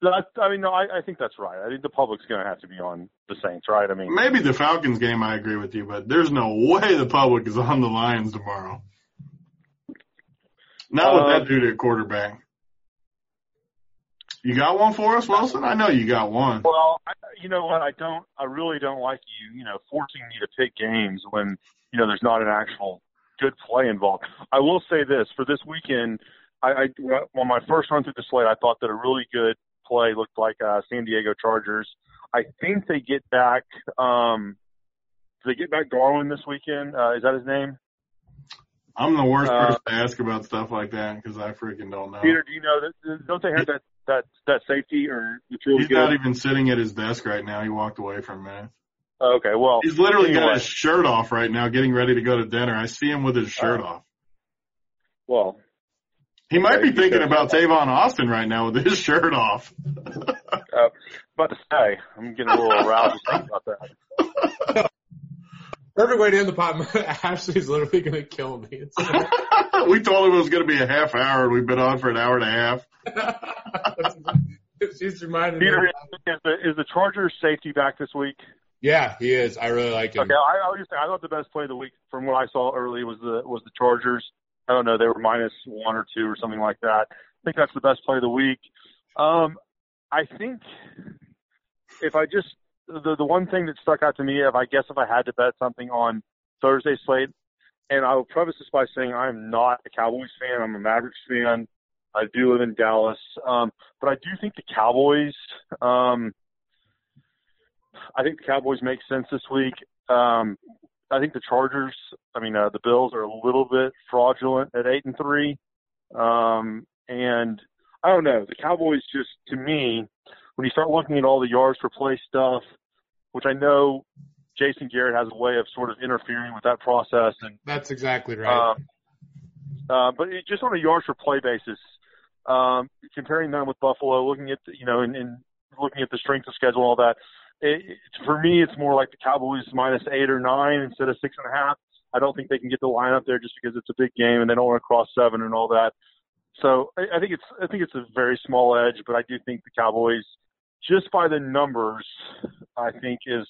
That, I mean, no, I, I think that's right. I think the public's going to have to be on the Saints, right? I mean, Maybe the Falcons game, I agree with you, but there's no way the public is on the Lions tomorrow. Not with Uh, that dude at quarterback. You got one for us, Wilson? I know you got one. well, I, you know what? I don't. I really don't like you, you know, forcing me to pick games when you know there's not an actual good play involved. I will say this for this weekend. I, I on my first run through the slate, I thought that a really good play looked like uh, San Diego Chargers. I think they get back. Um, do they get back Garland this weekend? Uh, is that his name? I'm the worst Uh, person to ask about stuff like that because I freaking don't know. Peter, do you know that? Don't they have that that that safety or it's really He's good? not even sitting at his desk right now. He walked away for a minute. okay, well, He's literally got his shirt off right now, getting ready to go to dinner. I see him with his shirt Oh. off. well, He might Okay, be thinking about Tavon Austin right now with his shirt off. uh, about to say, I'm getting a little aroused about that. Perfect way to end the pot. Ashley's literally going to kill me. It's, we told him it was going to be a half hour, and we've been on for an hour and a half. she's reminding me. Peter, is the is the Chargers safety back this week? Yeah, he is. I really like him. Okay, I, I was just saying, I thought the best play of the week from what I saw early was the was the Chargers. I don't know, they were minus one or two or something like that. I think that's the best play of the week. Um, I think if I just the the one thing that stuck out to me, if I guess if I had to bet something on Thursday slate, and I will preface this by saying I'm not a Cowboys fan. I'm a Mavericks fan. I do live in Dallas, um, but I do think the Cowboys. Um, I think the Cowboys make sense this week. Um, I think the Chargers, I mean, uh, the Bills are a little bit fraudulent at eight and three. Um, and I don't know, the Cowboys just, to me, when you start looking at all the yards per play stuff, which I know Jason Garrett has a way of sort of interfering with that process and, That's exactly right. um, uh, but it, just on a yards per play basis, um, comparing them with Buffalo, looking at the, you know, and, and looking at the strength of schedule and all that, it, it, for me, it's more like the Cowboys minus eight or nine instead of six and a half. I don't think they can get the line up there just because it's a big game and they don't want to cross seven and all that. So I, I think it's I think it's a very small edge, but I do think the Cowboys, just by the numbers, I think is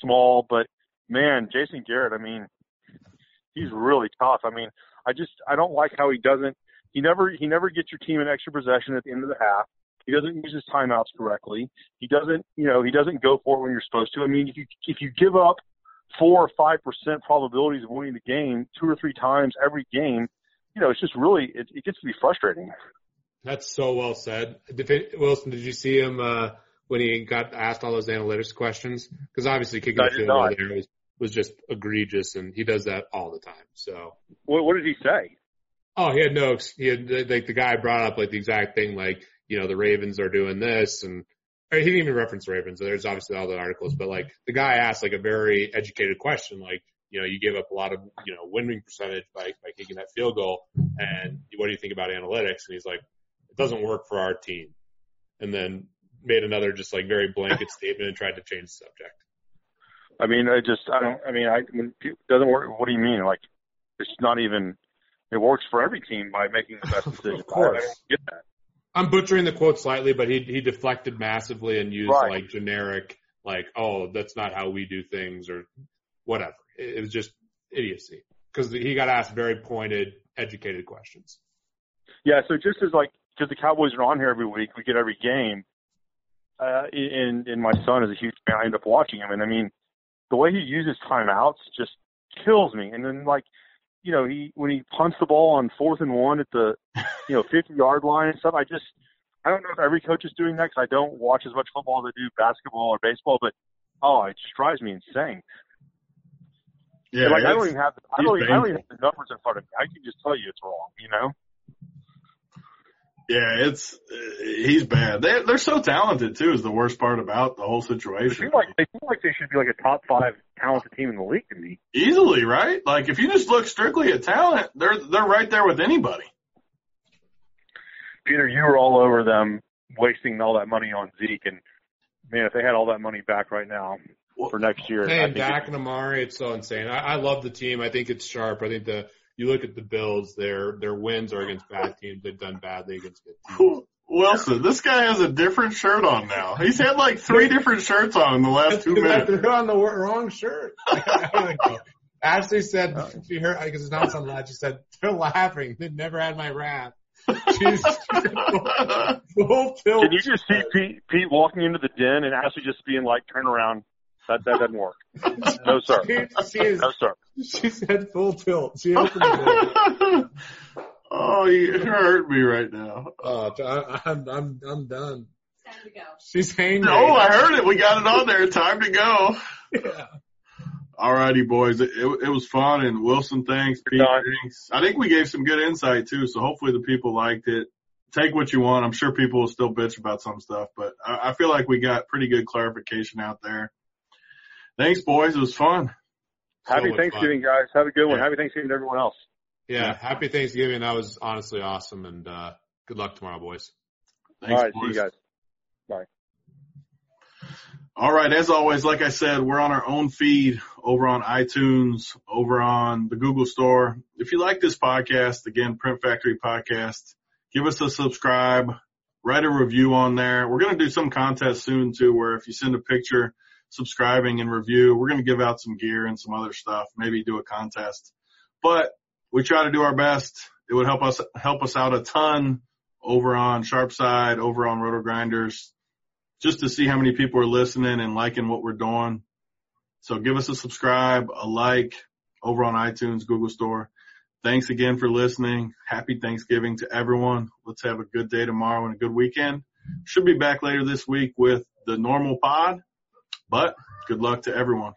small. But man, Jason Garrett, I mean, he's really tough. I mean, I just I don't like how he doesn't he never he never gets your team an extra possession at the end of the half. He doesn't use his timeouts correctly. He doesn't you know he doesn't go for it when you're supposed to. I mean, if you if you give up four or five percent probabilities of winning the game two or three times every game, you know it's just really it, it gets to be frustrating. That's so well said. Wilson, did you see him uh, when he got asked all those analytics questions? Because obviously kicking the field goal there was, was just egregious, and he does that all the time. So, What, what did he say? oh, he had no, he had like the guy brought up like the exact thing, like you know the Ravens are doing this, and he didn't even reference Ravens. There's obviously all the articles, but like the guy asked like a very educated question, like you know you gave up a lot of you know winning percentage by by kicking that field goal, and what do you think about analytics? And he's like, it doesn't work for our team, and then made another just like very blanket statement and tried to change the subject. I mean, I just I don't. I mean, I when it doesn't work. What do you mean? Like it's not even. It works for every team by making the best decision. Of course. Get that. I'm butchering the quote slightly, but he he deflected massively and used Right. like generic, like oh that's not how we do things or whatever. It, it was just idiocy because he got asked very pointed, educated questions. Yeah, so just as like because the Cowboys are on here every week, we get every game. Uh, and and my son is a huge fan. I end up watching him, and I mean, the way he uses timeouts just kills me. And then like, you know, he when he punts the ball on fourth and one at the, you know, fifty yard line and stuff. I just I don't know if every coach is doing that because I don't watch as much football as I do basketball or baseball, but oh, it just drives me insane. Yeah, like I don't even have the, I don't even, I don't even have the numbers in front of me. I can just tell you it's wrong. You know. Yeah, it's uh, he's bad. They they're so talented too. Is the worst part about the whole They situation. like they feel like they should be like a top five talented team in the league to me. Easily, right? Like if you just look strictly at talent, they're they're right there with anybody. Peter, you were all over them wasting all that money on Zeke, and man, if they had all that money back right now for next year, I Hey, think Dak it- and Amari, it's so insane. I, I love the team. I think it's sharp. I think the you look at the Bills, their their wins are against bad teams. They've done badly against good teams. Wilson, this guy has a different shirt on now. He's had like three different shirts on in the last two I minutes. threw on the wrong shirt. Ashley said she heard because it's not on loud. She said they're laughing. They never had my rap. She's, she's full tilt. Can you just see Pete, Pete walking into the den and Ashley just being like, turn around? That, that doesn't work. No, sir. She, she is. No, sir. She said full tilt. She opened the door. oh, you hurt me right now. Oh, I, I'm I'm I'm done. Time to go. She's hanging. Oh, I heard it. We got it on there. Time to go. Yeah. All righty, boys. It, it, it was fun. And Wilson, thanks. Pete, thanks. I think we gave some good insight too. So hopefully the people liked it. Take what you want. I'm sure people will still bitch about some stuff, but I, I feel like we got pretty good clarification out there. Thanks, boys. It was fun. Happy much Thanksgiving, guys. Have a good one. Yeah. Happy Thanksgiving to everyone else. Yeah. Happy Thanksgiving. That was honestly awesome, and uh good luck tomorrow, boys. Thanks, All right. boys. See you guys. Bye. All right. As always, like I said, we're on our own feed over on iTunes, over on the Google store. If you like this podcast, again, Print Factory podcast, give us a subscribe, write a review on there. We're going to do some contest soon too, where if you send a picture subscribing and review, we're going to give out some gear and some other stuff, maybe do a contest, but we try to do our best. It would help us, help us out a ton over on Sharpside, over on RotoGrinders just to see how many people are listening and liking what we're doing. So give us a subscribe, a like over on iTunes, Google store. Thanks again for listening. Happy Thanksgiving to everyone. Let's have a good day tomorrow and a good weekend. Should be back later this week with the normal pod, but good luck to everyone.